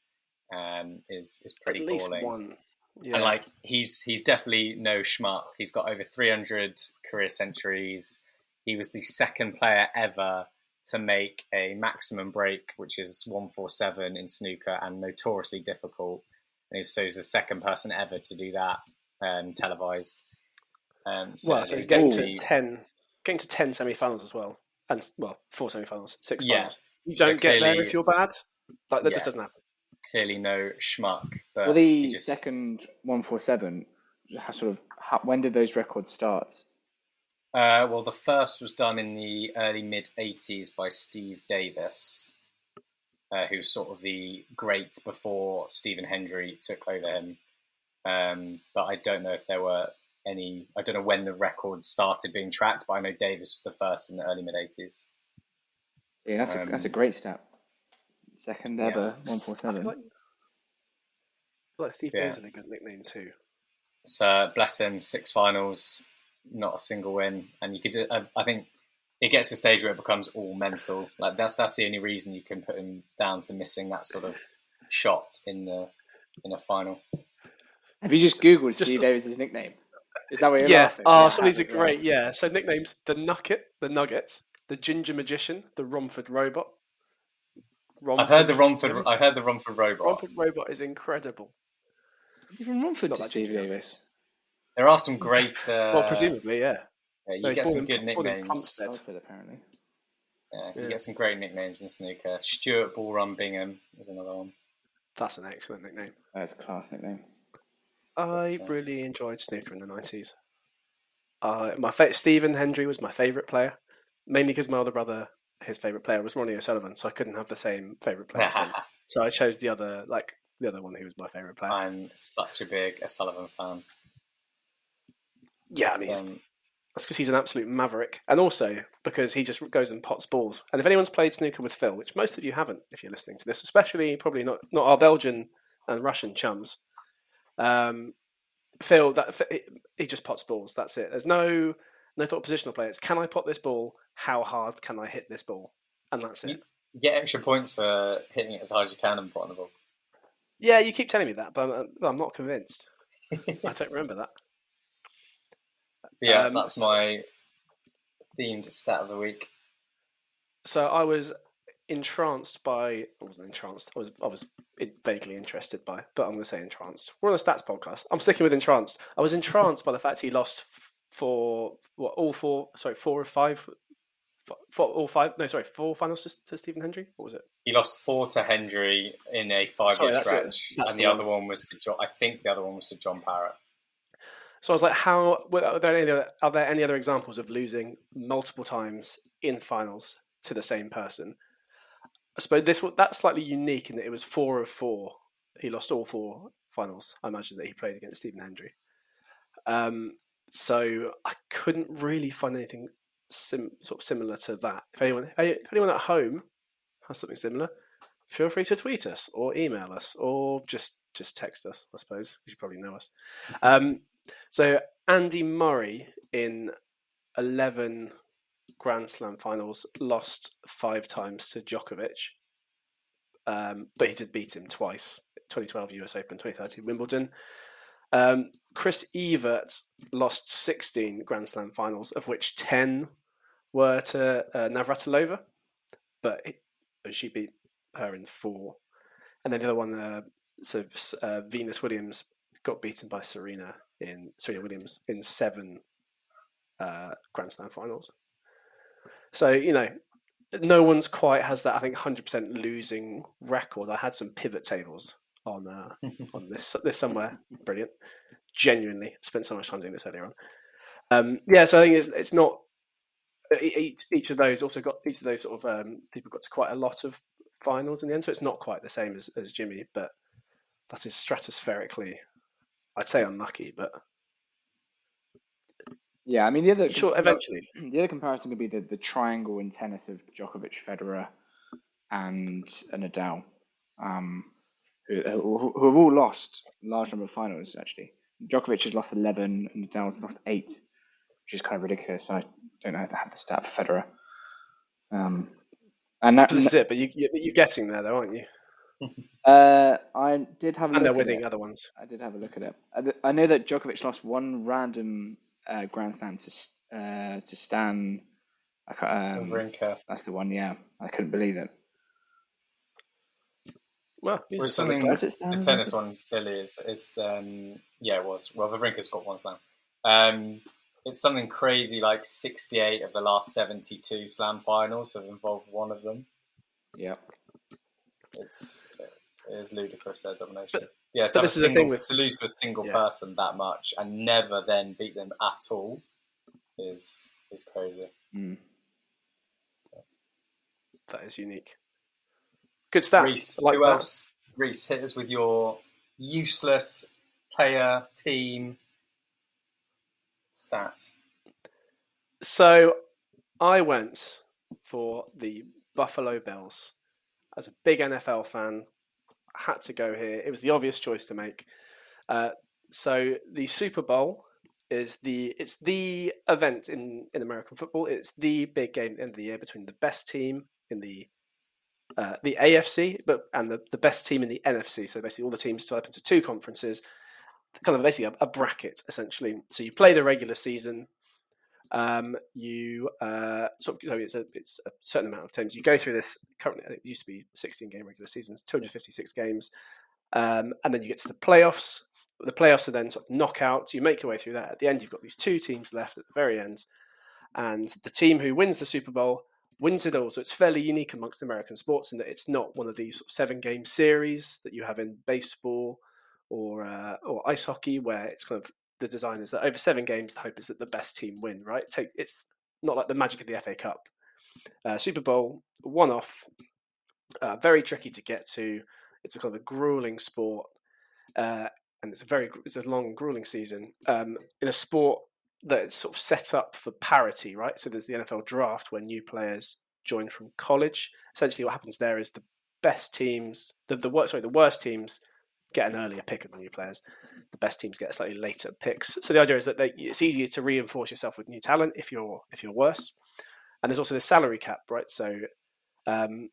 um, is is pretty At least One. Yeah. And like he's he's definitely no schmuck. He's got over 300 career centuries. He was the second player ever to make a maximum break, which is 147 in snooker and notoriously difficult. And so he's the second person ever to do that um, televised. Um, so well, so he's getting to 10, getting to 10 semi-finals as well and well, four semi-finals, six yeah. finals. You don't so get there if you're bad. Like that Yeah. just doesn't happen. Clearly no schmuck. But Well, the just, second one four seven, sort of, how, when did those records start? Uh, well, the first was done in the early mid 80s by Steve Davis, uh, who's sort of the great before Stephen Hendry took over him. Um, but I don't know if there were any, I don't know when the record started being tracked, but I know Davis was the first in the early mid 80s. Yeah, that's a, that's a Um, great stat. Second yeah. ever one four I feel seven. like, like Steve Yeah. Davis had a good nickname too. So bless him, six finals, not a single win, and you could. ju- I, I think it gets to the stage where it becomes all mental. Like that's that's the only reason you can put him down to missing that sort of shot in the in a final. Have you just googled Just Steve as- Davis's nickname? Is that what you're yeah. laughing? Oh, Yeah, some of these are as well. great. Yeah. So nicknames: the Nugget, the Nugget, the Ginger Magician, the Romford Robot. I've heard the Romford- Romford. I've heard the Romford robot. Romford Robot is incredible. You're from Romford Not to that Steve Ginger Davis. There are some great. Uh, well, presumably, yeah. yeah, you No, get some in- good nicknames. Plumstead. Salford, apparently. Yeah, you Yeah. get some great nicknames in snooker. Stuart Ballrun Bingham is another one. That's an excellent nickname. That's a class nickname. I uh, really enjoyed snooker in the nineties. Uh, my fa- Stephen Hendry was my favourite player, mainly because my older brother, his favourite player was Ronnie O'Sullivan, so I couldn't have the same favourite player. so I chose the other, like the other one who was my favourite player. I'm such a big O'Sullivan fan. yeah, I mean, um, that's because he's an absolute maverick, and also because he just goes and pots balls. And if anyone's played snooker with Phil, which most of you haven't, if you're listening to this, especially probably not not our Belgian and Russian chums, um, Phil that he- just pots balls. That's it. There's no no thought positional play. It's can I pot this ball? How hard can I hit this ball? And that's it. you get extra points for hitting it as hard as you can and potting the ball. Yeah, you keep telling me that, but I'm, I'm not convinced. I don't remember that. yeah, Um, that's my themed stat of the week. So I was entranced by. I wasn't entranced. I was. I was vaguely interested by. But I'm going to say entranced. We're on a stats podcast. I'm sticking with entranced. I was entranced by the fact he lost for what all four. Sorry, four or five. Four, all five. No, sorry, four finals to, to Stephen Hendry. What was it? He lost four to Hendry in a five-year Sorry, stretch, and the the one. other one was to John. I think the other one was to John Parrott. So I was like, how are there any other, are there any other examples of losing multiple times in finals to the same person? I suppose this that's slightly unique in that it was four of four. He lost all four finals. I imagine that he played against Stephen Hendry. Um, so I couldn't really find anything sim- sort of similar to that. If anyone, if anyone at home has something similar, feel free to tweet us or email us or just just text us. I suppose because you probably know us. Um, so Andy Murray in eleven Grand Slam finals lost five times to Djokovic, um, but he did beat him twice: 2012 US Open, 2013 Wimbledon. Um, Chris Evert lost 16 Grand Slam finals, of which 10 were to uh, Navratilova, but it, she beat her in four. And then the other one, uh, so uh, Venus Williams got beaten by Serena in Serena Williams in seven uh, Grand Slam finals. So you know, no one's quite has that. I think hundred percent losing record. I had some pivot tables on uh, on this this somewhere. Brilliant. Genuinely spent so much time doing this earlier on. Um, yeah, so I think it's it's not e- each, each of those also got each of those sort of um, people got to quite a lot of finals in the end. So it's not quite the same as, as Jimmy, but that is stratospherically, I'd say unlucky, but Yeah, I mean the other sure eventually. the other comparison could be the, the triangle in tennis of Djokovic, Federer, and uh, Nadal, um, who, who who have all lost a large number of finals. Actually, Djokovic has lost eleven, and Nadal has lost eight, which is kind of ridiculous. I don't know if I have the stat for Federer. Um, and that, This is it, but you, you, you're getting there, though, aren't you? uh, I did have a And they're at winning it. other ones. I did have a look at it. I, th- I know that Djokovic lost one random uh, Grand Slam to uh, to Stan. I can't, um, Wawrinka. that's the one. Yeah, I couldn't believe it. Well, these Was are some of the something- players. It The tennis one silly. It's, it's um, yeah, it was. Well, Wawrinka's got one slam. Um, it's something crazy like 68 of the last 72 slam finals have involved one of them. Yeah. it's it is ludicrous their domination. But- yeah, this is the thing with- to lose to a single Yeah. person that much and never then beat them at all is is crazy. Mm. That is unique. Good stat. Rhys, like who else? Rhys, hit us with your useless player team stat. So I went for the Buffalo Bills. As a big NFL fan, had to go here. It was the obvious choice to make. Uh, so the Super Bowl is the it's the event in, in American football. It's the big game at the end of the year between the best team in the uh, the AFC, but and the, the best team in the NFC. So basically, all the teams split up into two conferences, kind of basically a, a bracket essentially. So you play the regular season, um, you uh, sort of, so it's a it's a certain amount of times you go through this. Currently, it used to be 16 game regular seasons, 256 games, um, and then you get to the playoffs. The playoffs are then sort of knockouts. You make your way through that. At the end, you've got these two teams left at the very end, and the team who wins the Super Bowl wins it all. So it's fairly unique amongst American sports in that it's not one of these sort of seven game series that you have in baseball or uh, or ice hockey, where it's kind of the design is that over seven games, the hope is that the best team win. Right? Take it's not like the magic of the FA Cup. Uh, Super Bowl one off, uh, very tricky to get to. It's a kind of a grueling sport, uh, and it's a very it's a long grueling season um, in a sport that's sort of set up for parity, right? So there's the NFL draft where new players join from college. Essentially, what happens there is the best teams, the the worst, sorry, the worst teams get an earlier pick of the new players. The best teams get slightly later picks. So the idea is that they, it's easier to reinforce yourself with new talent if you're if you're worse. And there's also the salary cap, right? So um,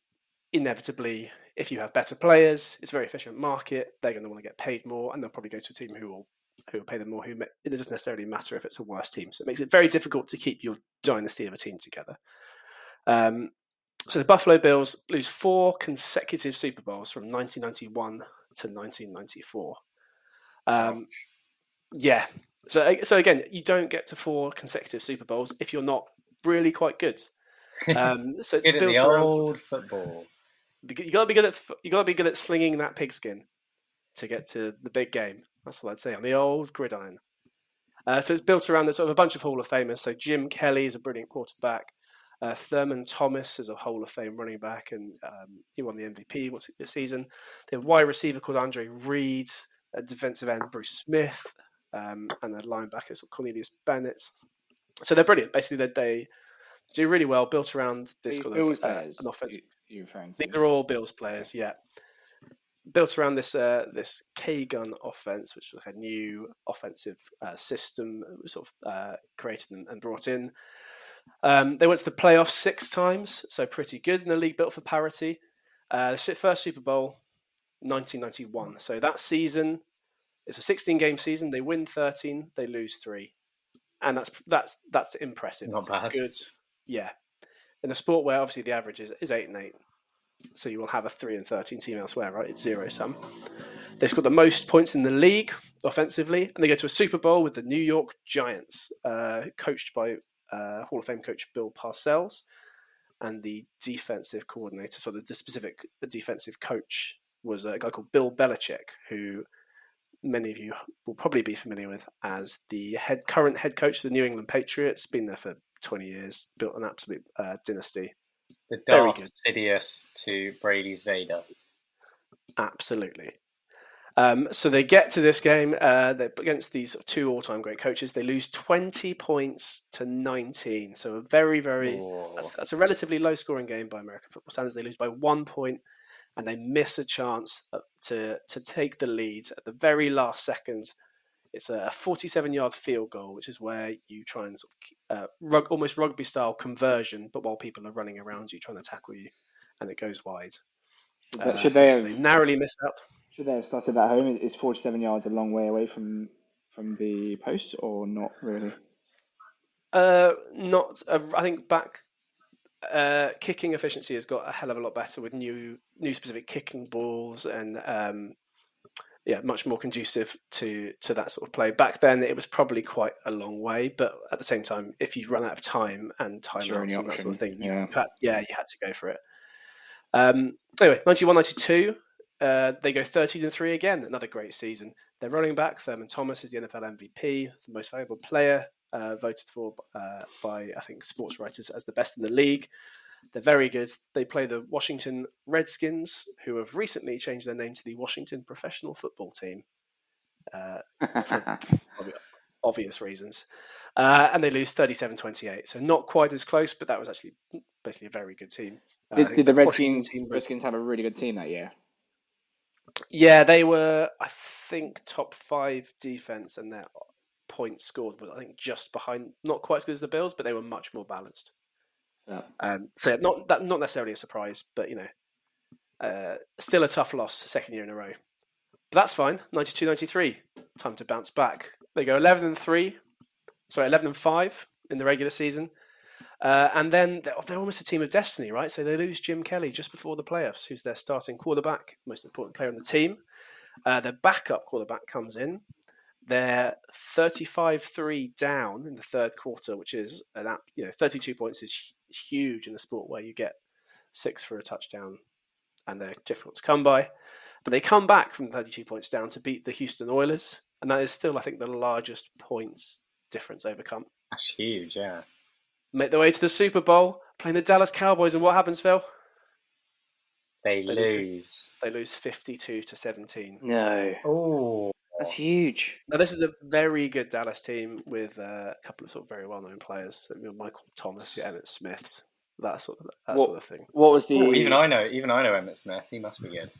inevitably, if you have better players, it's a very efficient market. They're going to want to get paid more, and they'll probably go to a team who will who will pay them more. Who ma- it doesn't necessarily matter if it's a worse team. So it makes it very difficult to keep your dynasty of a team together. Um, so the Buffalo Bills lose four consecutive Super Bowls from 1991 to 1994. Um, yeah. So so again, you don't get to four consecutive Super Bowls if you're not really quite good. Um, so it's Good built the around old football. you got to be good at you got to be good at slinging that pigskin to get to the big game. That's what I'd say on the old gridiron. Uh, so it's built around there's sort of a bunch of Hall of Famers. So Jim Kelly is a brilliant quarterback. Uh, Thurman Thomas is a Hall of Fame running back, and um, he won the MVP this season. They have a wide receiver called Andre Reed, a defensive end Bruce Smith, um, and a linebacker Cornelius Bennett. So they're brilliant. Basically, they, they do really well, built around this kind Bills of uh, an offense. You. These are all Bills players, yeah. Built around this uh, this K gun offense, which was like a new offensive uh, system that was sort of uh, created and, and brought in. Um, they went to the playoffs six times, so pretty good in the league built for parity. Uh, the first Super Bowl, 1991. So that season, it's a 16 game season. They win 13, they lose three, and that's that's that's impressive. Not a bad. Good, yeah. In a sport where obviously the average is, is eight and eight, so you will have a three and 13 team elsewhere, right? It's zero sum. They scored the most points in the league offensively, and they go to a Super Bowl with the New York Giants, uh, coached by uh, Hall of Fame coach Bill Parcells, and the defensive coordinator, so the, the specific defensive coach was a guy called Bill Belichick, who many of you will probably be familiar with as the head current head coach of the New England Patriots. Been there for 20 years, built an absolute uh, dynasty. The Darth good. Sidious to Brady's Vader. Absolutely. Um, so they get to this game uh, against these two all-time great coaches. They lose 20 points to 19. So a very, very that's, that's a relatively low-scoring game by American football standards. They lose by one point, and they miss a chance to to take the lead at the very last second. It's a 47-yard field goal, which is where you try and sort of uh, rug, almost rugby-style conversion, but while people are running around you trying to tackle you, and it goes wide. Should Uh, they, should they so have they narrowly missed out. Should they have started at home? Is 47 yards a long way away from from the post or not really? Uh, not. Uh, I think back uh, kicking efficiency has got a hell of a lot better with new new specific kicking balls and um, yeah, much more conducive to to that sort of play. Back then, it was probably quite a long way, but at the same time, if you run out of time and time only timeouts and that sort of thing, you yeah. had, yeah, you had to go for it. Um, anyway, 91 92, uh, they go 13 and 3 again, another great season. They're running back, Thurman Thomas, is the NFL MVP, the most valuable player, uh, voted for uh, by, I think, sports writers as the best in the league. They're very good. They play the Washington Redskins, who have recently changed their name to the Washington Professional Football Team uh, for obvious reasons. Uh, and they lose 37 28. So not quite as close, but that was actually basically a very good team. Uh, did, did the Redskins, team Redskins have a really good team that year? Yeah, they were, I think, top five defense, and their points scored was, I think, just behind, not quite as good as the Bills, but they were much more balanced. Yeah. Um, so not that, not necessarily a surprise, but you know, uh, still a tough loss, second year in a row. But that's fine. 92-93, time to bounce back. They go 11 and three, sorry, 11 and five in the regular season. Uh, and then they're, they're, almost a team of destiny, right? So they lose Jim Kelly just before the playoffs, who's their starting quarterback, most important player on the team. Uh, their backup quarterback comes in. They're 35-3 down in the third quarter, which is an app, you know 32 points is huge in a sport where you get six for a touchdown, and they're difficult to come by. But they come back from 32 points down to beat the Houston Oilers, and that is still, I think, the largest points difference overcome. That's huge, yeah make their way to the Super Bowl, playing the Dallas Cowboys, and what happens, Phil? They, they lose. lose. They lose fifty-two to seventeen. No. Oh, that's huge. Now this is a very good Dallas team with uh, a couple of sort of very well-known players. You know, Michael Thomas, your Emmitt Smiths, that sort of that what, sort of thing. What was the? Ooh, even I know. Even I know Emmitt Smith. He must be good.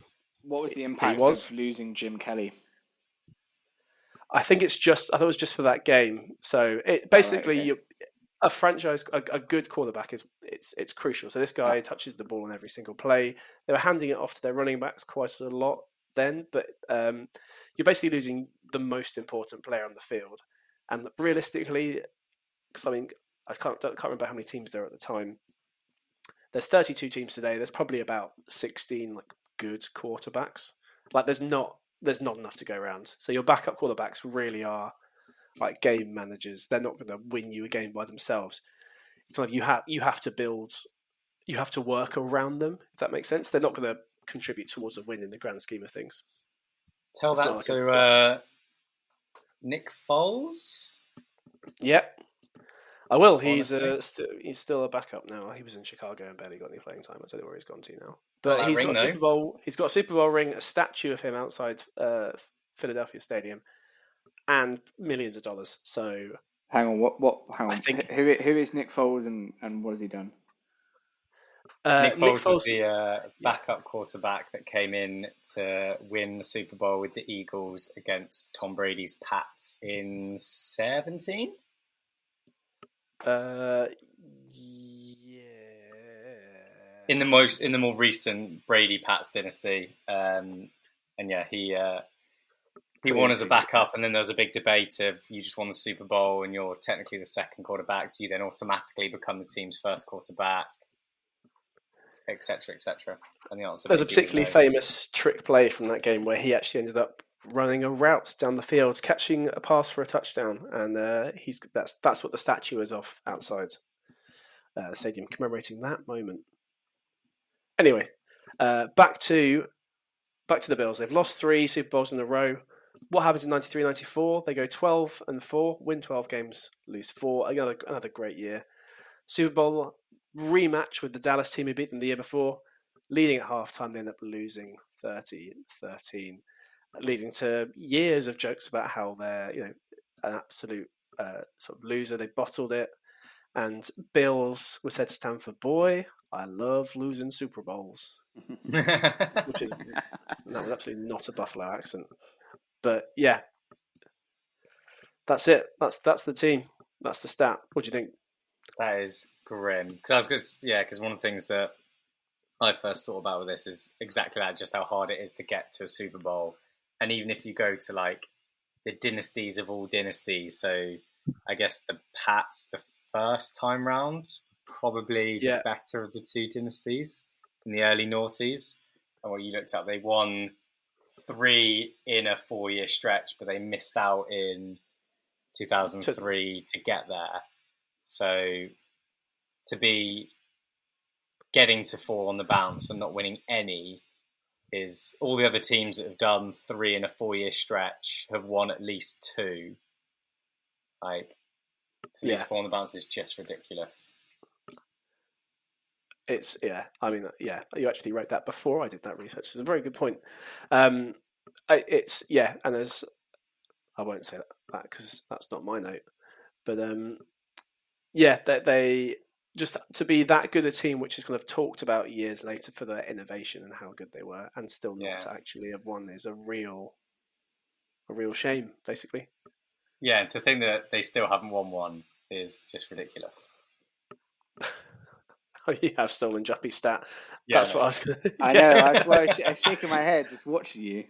What was the impact was. of losing Jim Kelly? I think it's just. I thought it was just for that game. So it basically oh, okay. you a franchise, a, a, good quarterback is it's it's crucial. So this guy touches the ball on every single play. They were handing it off to their running backs quite a lot then, but um, you're basically losing the most important player on the field. And realistically, because I mean, I can't can't remember how many teams there are at the time. There's 32 teams today. There's probably about 16 like good quarterbacks. Like there's not there's not enough to go around. So your backup quarterbacks really are like game managers. They're not going to win you a game by themselves. It's like you have you have to build, you have to work around them. If that makes sense, they're not going to contribute towards a win in the grand scheme of things. Tell that like to uh, Nick Foles. Yep. I will. He's uh, st- he's still a backup now. He was in Chicago and barely got any playing time. I don't know where he's gone to now. But oh, he's got a Super Bowl. He's got a Super Bowl ring, a statue of him outside uh, Philadelphia Stadium, and millions of dollars. So hang on, what what? Hang on, I think who who is Nick Foles and and what has he done? Uh, Nick, Foles Nick Foles was the uh, backup yeah. quarterback that came in to win the Super Bowl with the Eagles against Tom Brady's Pats in seventeen. Uh, yeah. In the most in the more recent Brady Pats dynasty, um, and yeah, he uh, he won as a backup, and then there was a big debate of you just won the Super Bowl and you're technically the second quarterback. Do you then automatically become the team's first quarterback, etc., etc.? And the answer there's a particularly no. famous trick play from that game where he actually ended up running a route down the field, catching a pass for a touchdown, and uh, he's that's that's what the statue is of outside uh, the stadium, commemorating that moment. Anyway, uh, back to back to the Bills. They've lost three Super Bowls in a row what happens in 93 94? They go 12 and 4, win 12 games, lose 4. Another, another great year. Super Bowl rematch with the Dallas team who beat them the year before. Leading at halftime, they end up losing 30 13, leading to years of jokes about how they're, you know, an absolute uh, sort of loser. They bottled it. And Bills were said to stand for boy, I love losing Super Bowls. which is that was absolutely not a Buffalo accent. But yeah, that's it. That's that's the team. That's the stat. What do you think? That is grim. Because I was just yeah, because one of the things that I first thought about with this is exactly that, just how hard it is to get to a Super Bowl. And even if you go to like the dynasties of all dynasties, so I guess the Pats the first time round probably yeah. the better of the two dynasties in the early noughties. And what you looked at, they won three in a four year stretch, but they missed out in 2003 to get there. So to be getting to four on the bounce and not winning any is all the other teams that have done three in a four year stretch have won at least two. Like to lose Yeah. four on the bounce is just ridiculous. It's yeah. I mean, yeah. You actually wrote that before I did that research. It's a very good point. Um, I, it's yeah, and there's I won't say that because that's not my note, but um, yeah, that they just to be that good a team, which is kind of talked about years later for their innovation and how good they were, and still not Yeah. actually have won is a real, a real shame, basically. Yeah, and to think that they still haven't won one is just ridiculous. Oh, you have stolen Juppy's stat. Yeah, That's what I was going to. I know. I was, sh- I was shaking my head just watching you.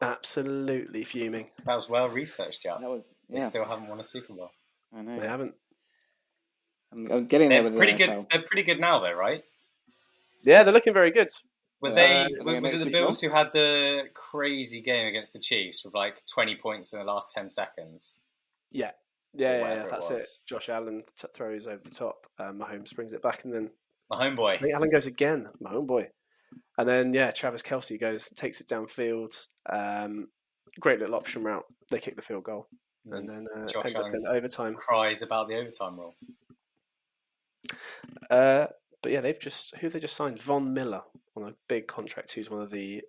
Absolutely fuming. That was well researched, Jack. That was They still haven't won a Super Bowl. I know. They haven't. I'm, I'm getting there They're with pretty the good. NFL. They're pretty good now, though, right? Yeah, they're looking very good. Were Uh, they? are was it the Super Bowl? Bills who had the crazy game against the Chiefs with like twenty points in the last ten seconds? Yeah, yeah, yeah, yeah that's it, was. Josh Allen t- throws over the top. Um, Mahomes brings it back, and then My I homeboy. think Allen goes again. My own boy. And then yeah, Travis Kelce goes, takes it downfield. Um, great little option route. They kick the field goal, and then uh, Josh ends up in overtime. Cries about the overtime rule. Uh, but yeah, they've just who have they just signed Von Miller on a big contract. Who's one of the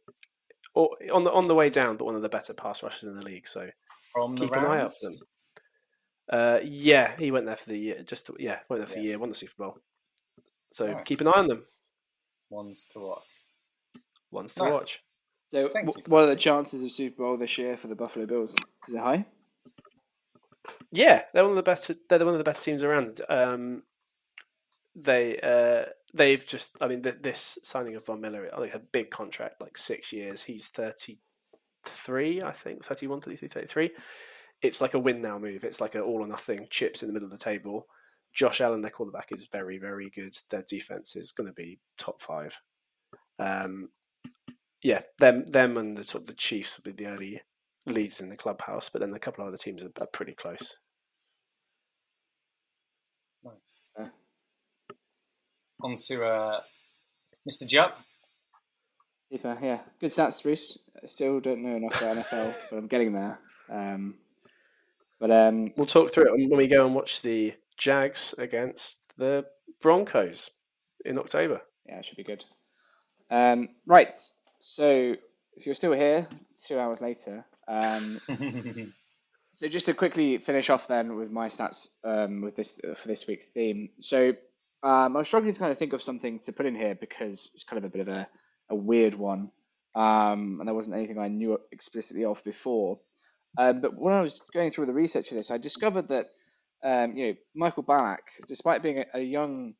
or on the on the way down, but one of the better pass rushers in the league. So From the keep an eye out for them. Uh, yeah, he went there for the year. Just yeah, went there for the year. Won the Super Bowl. So Nice. keep an eye on them. Ones to watch. Ones to Nice. watch. So, Thank wh- you. what are the chances of Super Bowl this year for the Buffalo Bills? Is it high? Yeah, they're one of the best. They're one of the best teams around. Um, they uh, they've just. I mean, th- this signing of Von Miller, like a big contract, like six years. He's thirty three, I think, 31, 32, 33. It's like a win now move. It's like an all or nothing. Chips in the middle of the table. Josh Allen, their quarterback, is very very good. Their defense is going to be top five. Um, yeah, them them and the sort of the Chiefs will be the early leads in the clubhouse, but then a couple of other teams are, are pretty close. Nice. Yeah. On to uh, Mr. Jupp. Super, yeah. Good stats, Bruce. I still don't know enough about NFL, but I'm getting there. Um, but um, We'll talk through it when we go and watch the Jags against the Broncos in October. yeah, it should be good. Um, right. So, if you're still here, two hours later, um, So just to quickly finish off then with my stats um, with this for this week's theme. So um, I was struggling to kind of think of something to put in here because it's kind of a bit of a, a weird one, um, and there wasn't anything I knew explicitly of before. Um, but when I was going through the research of this, I discovered that um, you know Michael Ballack, despite being a, a young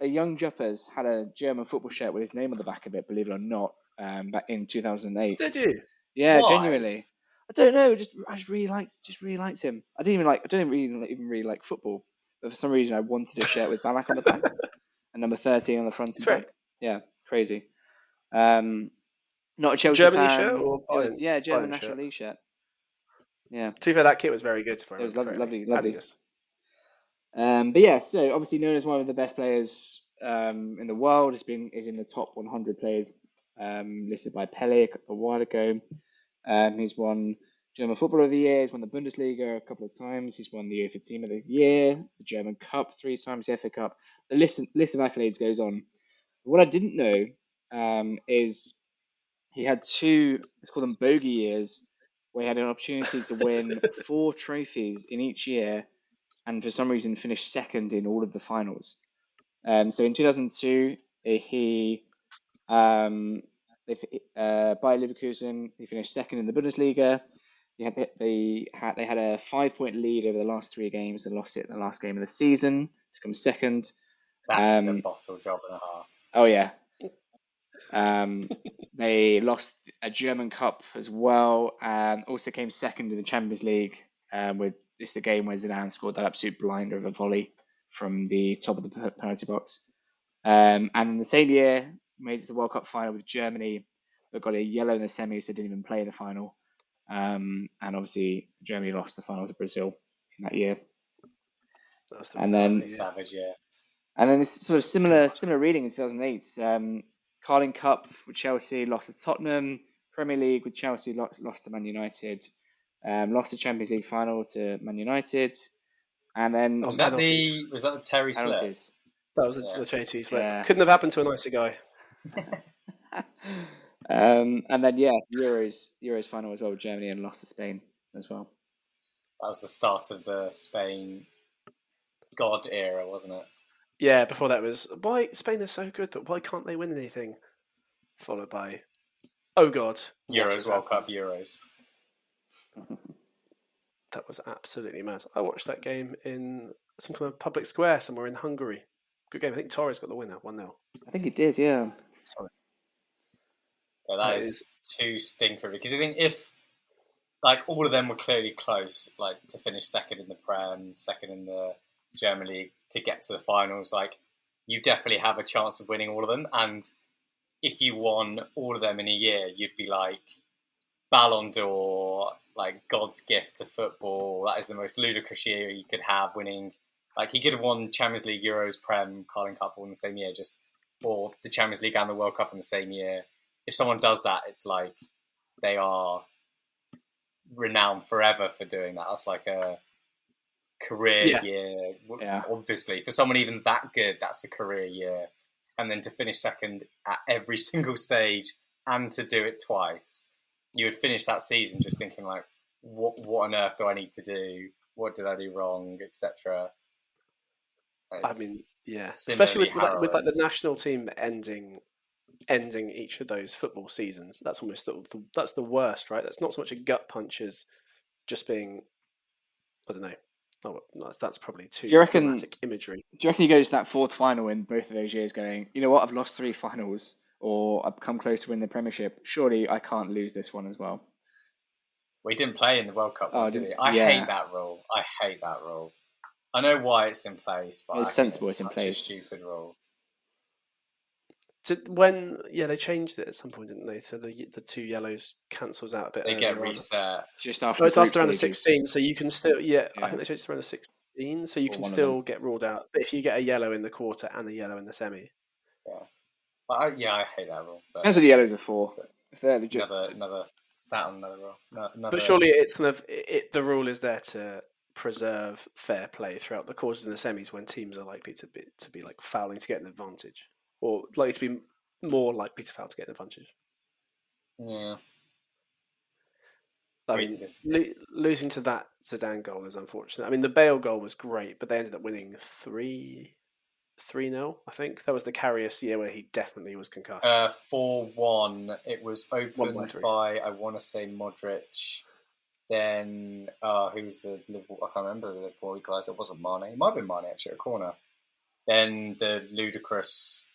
a young Juppers, had a German football shirt with his name on the back of it. Believe it or not, um, back in 2008. Did you? Yeah, Why? genuinely. I don't know. Just I just really liked just really liked him. I didn't even like I don't really, even really like football, but for some reason I wanted a shirt with Ballack on the back and number thirteen on the front and right. back. Yeah, crazy. Um, not a Chelsea Germany fan. shirt or Bayern- yeah, German Bayern national shirt? league shirt. Yeah. To be fair, that kit was very good. For It was lovely- lovely, lovely. Adidas. Um, but yeah, so obviously known as one of the best players um, in the world, has been is in the top 100 players um, listed by Pele a while ago. Um, he's won German Footballer of the Year. He's won the Bundesliga a couple of times. He's won the UEFA Team of the Year, the German Cup three times, the FA Cup. The list list of accolades goes on. What I didn't know um, is he had two. Let's call them bogey years, he had an opportunity to win four trophies in each year and for some reason finished second in all of the finals. Um, so in 2002, eh, he um, they, uh, by Leverkusen, he finished second in the Bundesliga. He had they had they had a five point lead over the last three games and lost it in the last game of the season to come second. That's Um, a bottle job and a half. Oh yeah. Um, they lost a German Cup as well, and also came second in the Champions League um, with this the game where Zidane scored that absolute blinder of a volley from the top of the penalty box. Um, and in the same year, made it to the World Cup final with Germany, but got a yellow in the semi, so didn't even play the final. Um, and obviously, Germany lost the final to Brazil in that year. That the- And then- was It's year. savage, yeah. And then it's sort of similar similar reading in 2008. Um, Carling Cup with Chelsea, lost to Tottenham. Premier League with Chelsea, lost, lost to Man United. Um, lost the Champions League final to Man United. And then Oh, Was that penalties. the was that the Terry Slip? That was the, Yeah. the Trinity slip. Yeah. Couldn't have happened to a nicer guy. um, and then yeah, Euros Euros final as well with Germany and lost to Spain as well. That was the start of the Spain God era, wasn't it? Yeah, before that was why Spain are so good, but why can't they win anything? Followed by, oh god, Euros, has World happened? Cup, Euros. That was absolutely mad. I watched that game in some kind of public square somewhere in Hungary. Good game. I think Torres got the winner, one 0 I think he did, yeah. Yeah, That that is, too stinker because I think if like all of them were clearly close, like to finish second in the Prem, second in the German League, to get to the finals, like you definitely have a chance of winning all of them. And if you won all of them in a year, you'd be like Ballon d'Or, like God's gift to football. That is the most ludicrous year you could have, winning. Like he could have won Champions League, Euros, Prem, Carling Cup all in the same year, just or the Champions League and the World Cup in the same year. If someone does that, it's like they are renowned forever for doing that. That's like a career Yeah. year. Yeah. Obviously, for someone even that good, that's a career year. And then to finish second at every single stage and to do it twice, you would finish that season just thinking like, what what on earth do I need to do? What did I do wrong, etc. I mean, yeah, especially with, with, like, with like the national team ending ending each of those football seasons. That's almost the, the, that's the worst, right? That's not so much a gut punch as just being, I don't know. Oh, no, that's probably too Do you reckon- dramatic imagery. Do you reckon he goes to that fourth final in both of those years going, you know what, I've lost three finals or I've come close to winning the Premiership. Surely I can't lose this one as well. We didn't play in the World Cup, Oh, one, did didn't- I yeah. hate that rule. I hate that rule. I know why it's in place, but It's I think sensible it's it's in place. a stupid rule. Did, when yeah, they changed it at some point, didn't they? So the the two yellows cancels out a bit. They get earlier on. reset. Just after No, it's after group round of sixteen, so you can still yeah. I think they changed it to round sixteen, so you Or can still get ruled out. But if you get a yellow in the quarter and a yellow in the semi, But I, yeah, I hate that rule. But Depends what the yellows are for. it's If they're legit. another another stat on another rule. No- Another, but surely it's kind of it, it, the rule is there to preserve fair play throughout the quarters and the semis when teams are likely to be to be like fouling to get an advantage or likely to be more likely to foul to get an advantage. yeah. I mean, lo- losing to that Zidane goal is unfortunate. I mean, the Bale goal was great, but they ended up winning three, three 0 I think that was the Karius year where he definitely was concussed. Uh, four one. It was by opened by I want to say Modric. Then uh, who was the Liverpool? I can't remember the Liverpool equaliser. It wasn't Mane. It might have been Mane actually at a corner. Then the ludicrous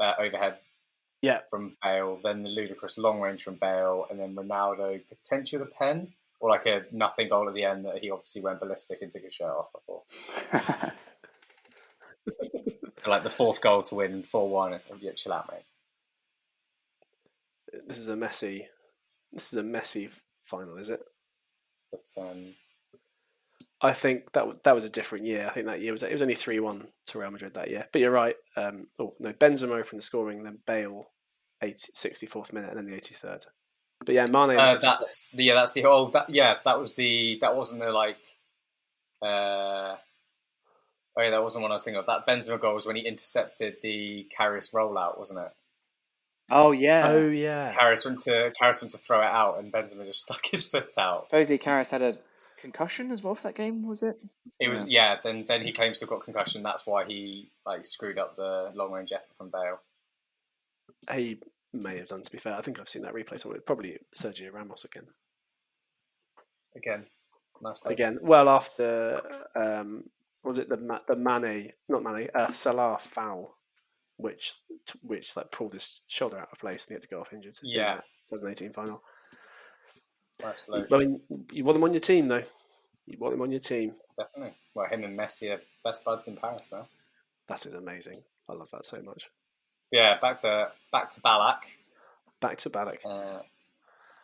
uh, overhead yeah, from Bale. Then the ludicrous long range from Bale, and then Ronaldo potentially a pen or like a nothing goal at the end that he obviously went ballistic and took his shirt off. before. like the fourth goal to win four one. It's like yeah, chill out, mate. this is a messy, this is a messy final, is it? But um, I think that was, that was a different year. I think that year was it was only three one to Real Madrid that year. But you're right. Um, oh no, Benzema opened the scoring, then Bale, 80, 64th minute, and then the eighty third. But yeah, Mane. Uh, that's the yeah. That's the oh that yeah. That was the that wasn't the like. Uh, oh yeah, that wasn't what I was thinking of. That Benzema goal was when he intercepted the Karius rollout, wasn't it? oh, yeah. oh yeah, Karius went to Karius went to throw it out, and Benzema just stuck his foot out. Supposedly Karius had a concussion as well for that game, was it? It was yeah. Then then he claims to have got concussion. That's why he like screwed up the long range effort from Bale. he may have done. To be fair, I think I've seen that replay somewhere. Probably Sergio Ramos again. Again, nice play. Again, well after um, was it the Ma- the Mane, not Mane, uh, Salah foul, which which like pulled his shoulder out of place and he had to go off injured. Yeah. that 2018 final. Nice play. I mean, you want them on your team though. You want them on your team. Definitely. Well, him and Messi are best buds in Paris now. That is amazing. I love that so much. Yeah, back to back to Ballack. Back to Ballack. Uh,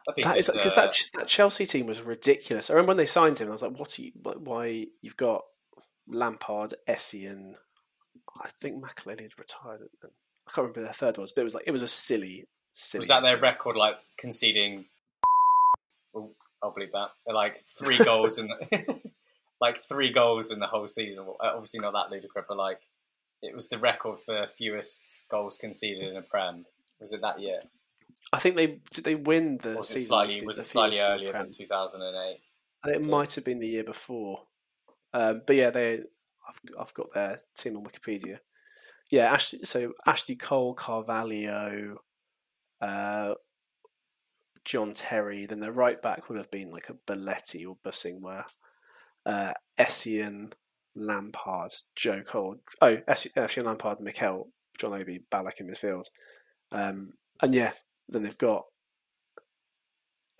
that'd That is because uh, that that Chelsea team was ridiculous. I remember when they signed him. I was like, "What? Are you, why you've got Lampard, Essien, I think Makelele had retired. I can't remember their third was, but it was like it was a silly, silly. Was that their record, like conceding? I'll believe that. Like three goals in, the, like three goals in the whole season. Uh, Obviously not that ludicrous, but like it was the record for fewest goals conceded in a prem. Was it that year? I think they did. They win the was it season. slightly? Was it slightly fewest in the earlier than two thousand and eight? It might have been the year before. Um, but yeah, they. I've I've got their team on Wikipedia. Yeah, Ashley. So Ashley Cole, Carvalho, uh, John Terry. Then their right back would have been like a Belletti or Bosingwa, uh, Essien, Lampard, Joe Cole. Oh, Essien, Lampard, Mikel, John Obi, Ballack in midfield. Um, and yeah, then they've got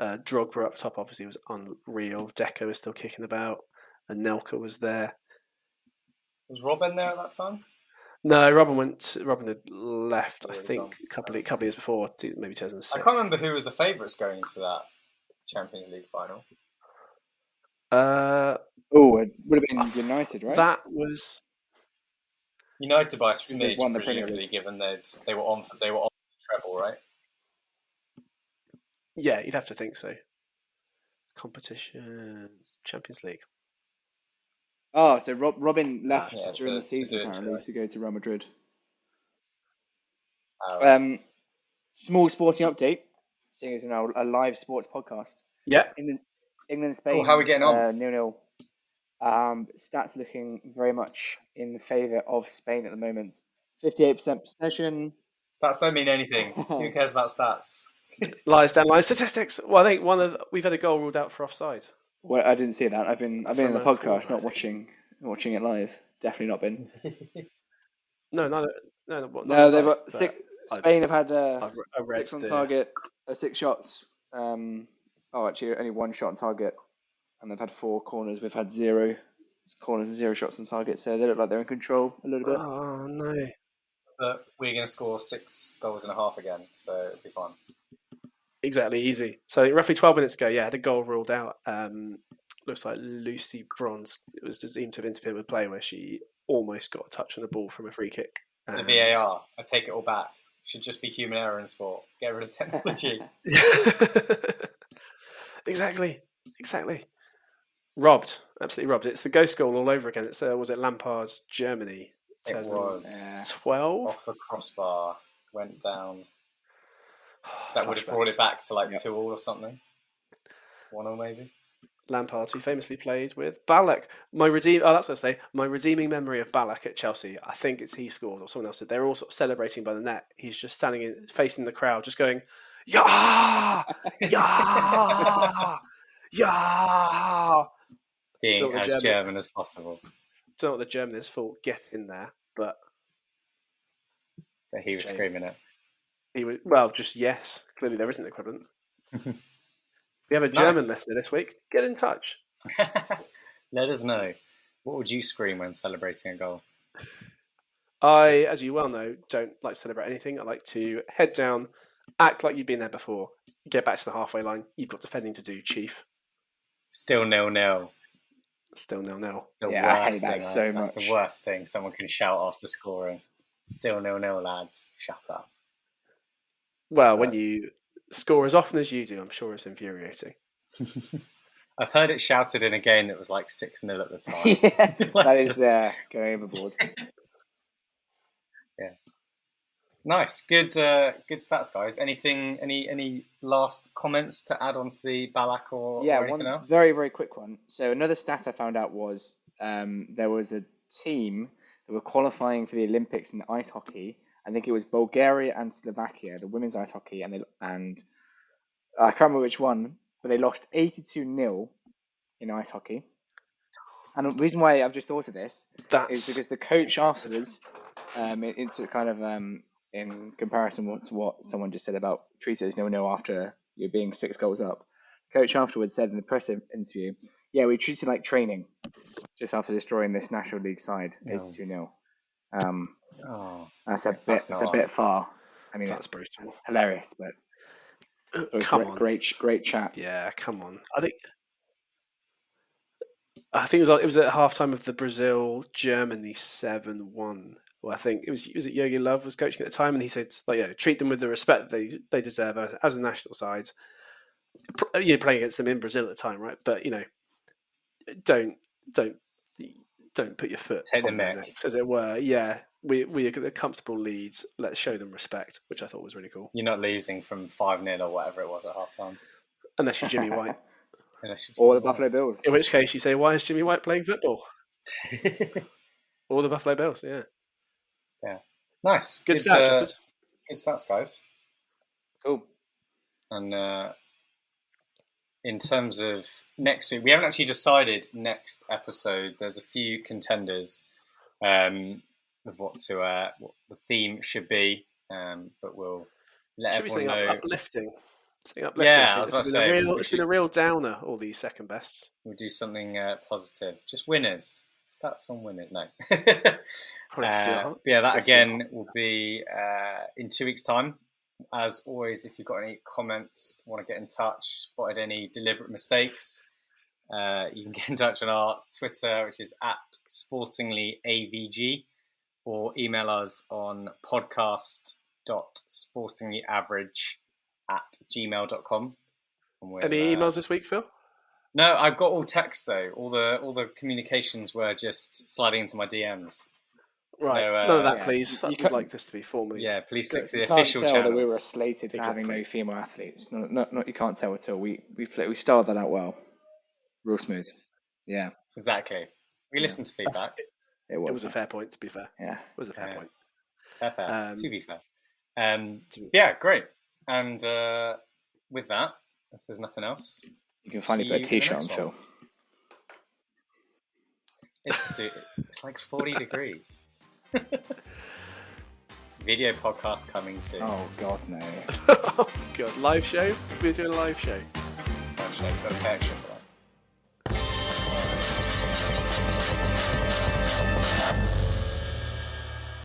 uh, Drogba up top. Obviously, was unreal. Deco is still kicking about, and Nelka was there. Was Robin there at that time? No, Robin went. Robin had left. I think gone. a couple of, couple of years before, two- maybe two thousand I can't remember who was the favourites going into that Champions League final. Uh, Oh, it would have been United, right? That was United by a think they smidge, won the presumably, given they they were on they were on the treble, right? yeah. You'd have to think so. Competitions, Champions League. Oh, so Rob, Robin left yeah, during to- the season do it apparently to go to Real Madrid. Um, Um, small sporting update, seeing as you know a live sports podcast. Yeah, England, England, Spain. Oh, how are we getting on? Uh, nil nil. Um, stats looking very much in favour of Spain at the moment. Fifty-eight percent possession. stats don't mean anything. Who cares about stats? lies down line statistics. Well, I think one of the, we've had a goal ruled out for offside. Well, I didn't see that. I've been I've been in the podcast, not watching watching it live. Definitely not been. No, no, no, no. No, they've live, got but six, I- Spain have had uh, I've, re- I read six on the- target, uh, six shots. Um, oh, actually, only one shot on target, and they've had four corners. We've had zero corners and zero shots on target, so they look like they're in control a little bit. Oh no! but we're going to score six goals and a half again, so it'll be fun. Exactly, easy. So roughly twelve minutes ago, yeah, the goal ruled out. Um, looks like Lucy Bronze. It was deemed to have interfered with play where she almost got a touch on the ball from a free kick. It's a VAR. I take it all back. Should just be human error in sport. Get rid of technology. exactly, exactly. Robbed, absolutely robbed. It's the ghost goal all over again. It's uh, was it Lampard's Germany? It was. twelve. Off the crossbar, went down. So that would have brought it back to like Yep. two all or something. One all maybe. Lampard, who famously played with Ballack. My redeem. Oh, that's what I say. My redeeming memory of Ballack at Chelsea. I think it's he scored or someone else did. They're all sort of celebrating by the net. He's just standing in, facing the crowd, just going, "Yeah, yeah, yeah." Being as German- German as possible. Don't know what the German is for. Get in there, but But he was Shame. screaming it. He would. Well, just yes. Clearly, there isn't an equivalent. we have a German Nice. listener this week, get in touch. Let us know. What would you scream when celebrating a goal? I, as you well know, don't like to celebrate anything. I like to head down, act like you've been there before, get back to the halfway line. You've got defending to do, Chief. Still nil nil. Still nil nil. The Yeah, I hate worst that thing. so right? That's the worst thing someone can shout after scoring. Still nil nil, lads. Shut up. Well, when Uh, you score as often as you do, I'm sure it's infuriating. I've heard it shouted in a game that was like six 0 at the time. yeah, Like, that is just- uh, going overboard. Yeah. Nice, good, uh, good stats, guys. Anything, any, any last comments to add on to the Ballack or, yeah, or anything one else? very very quick one. So another stat I found out was um, there was a team that were qualifying for the Olympics in ice hockey. I think it was Bulgaria and Slovakia, the women's ice hockey, and they and I can't remember which one, but they lost eighty-two 0 in ice hockey. And the reason why I've just thought of this is That's because the coach afterwards, um, it, it's a kind of um, in comparison to what someone just said about treat it as no no after you're being six goals up. Coach afterwards said in the press interview, "Yeah, we treated it like training, just after destroying this National League side, Yeah. eighty-two 0 Um, Oh, that's a That's bit, it's not a bit far. I mean, that's it's brutal. hilarious, but uh, Come great, on. great, great chat. Yeah, come on. I think I think it was it was at halftime of the Brazil Germany seven one Well, I think it was was it Jogi Löw was coaching at the time, and he said like yeah, treat them with the respect they they deserve as, as a national side. You're playing against them in Brazil at the time, right? But you know, don't don't don't put your foot Take the on their necks, as it were. Yeah, we we are the comfortable leads. Let's show them respect, which I thought was really cool. You're not losing from 5 0 or whatever it was at half time. Unless you're Jimmy White, or the Buffalo Bills. in which case you say, why is Jimmy White playing football? Or the Buffalo Bills, yeah. Yeah, nice. Good start, uh, Juppers. good stats, guys. Cool. And uh, in terms of next week, we haven't actually decided next episode. There's a few contenders um, of what to uh, what the theme should be, um, but we'll let Should everyone know. up, uplifting? Uplifting. Yeah, I I think was it's been say, real, it's been a real downer. All these second bests. We'll do something uh, positive. Just winners. Stats on winners. No. Probably to see Uh, yeah, that Let's see it. again will be uh, in two weeks' time. As always, if you've got any comments, want to get in touch, spotted any deliberate mistakes, uh, you can get in touch on our Twitter, which is at sportinglyavg, or email us on podcast.sportinglyaverage at gmail.com. And we'll, Any uh, emails this week, Phil? no, I've got all text though. All the all the communications were just sliding into my DMs. Right, No, uh, none of that, yeah. please. You I'd like this to be formally. Yeah, please stick to the can't official tell channels. that we were slated for having no female athletes. Not, not, not you can't tell at all. We we play, we started that out well, real smooth. Yeah, Exactly. We Yeah. listen to feedback. It was. It was a fair point, to be fair. Yeah. It was a fair Yeah. point. Fair, fair. Um, to be fair. Um, to be- yeah, great. And uh, with that, if there's nothing else, You can finally See put a you in the t-shirt on, next Phil. it's du- it's like 40 degrees. Video podcast coming soon. Oh God, no. oh, God. Live show? We're doing a live show. Actually, I've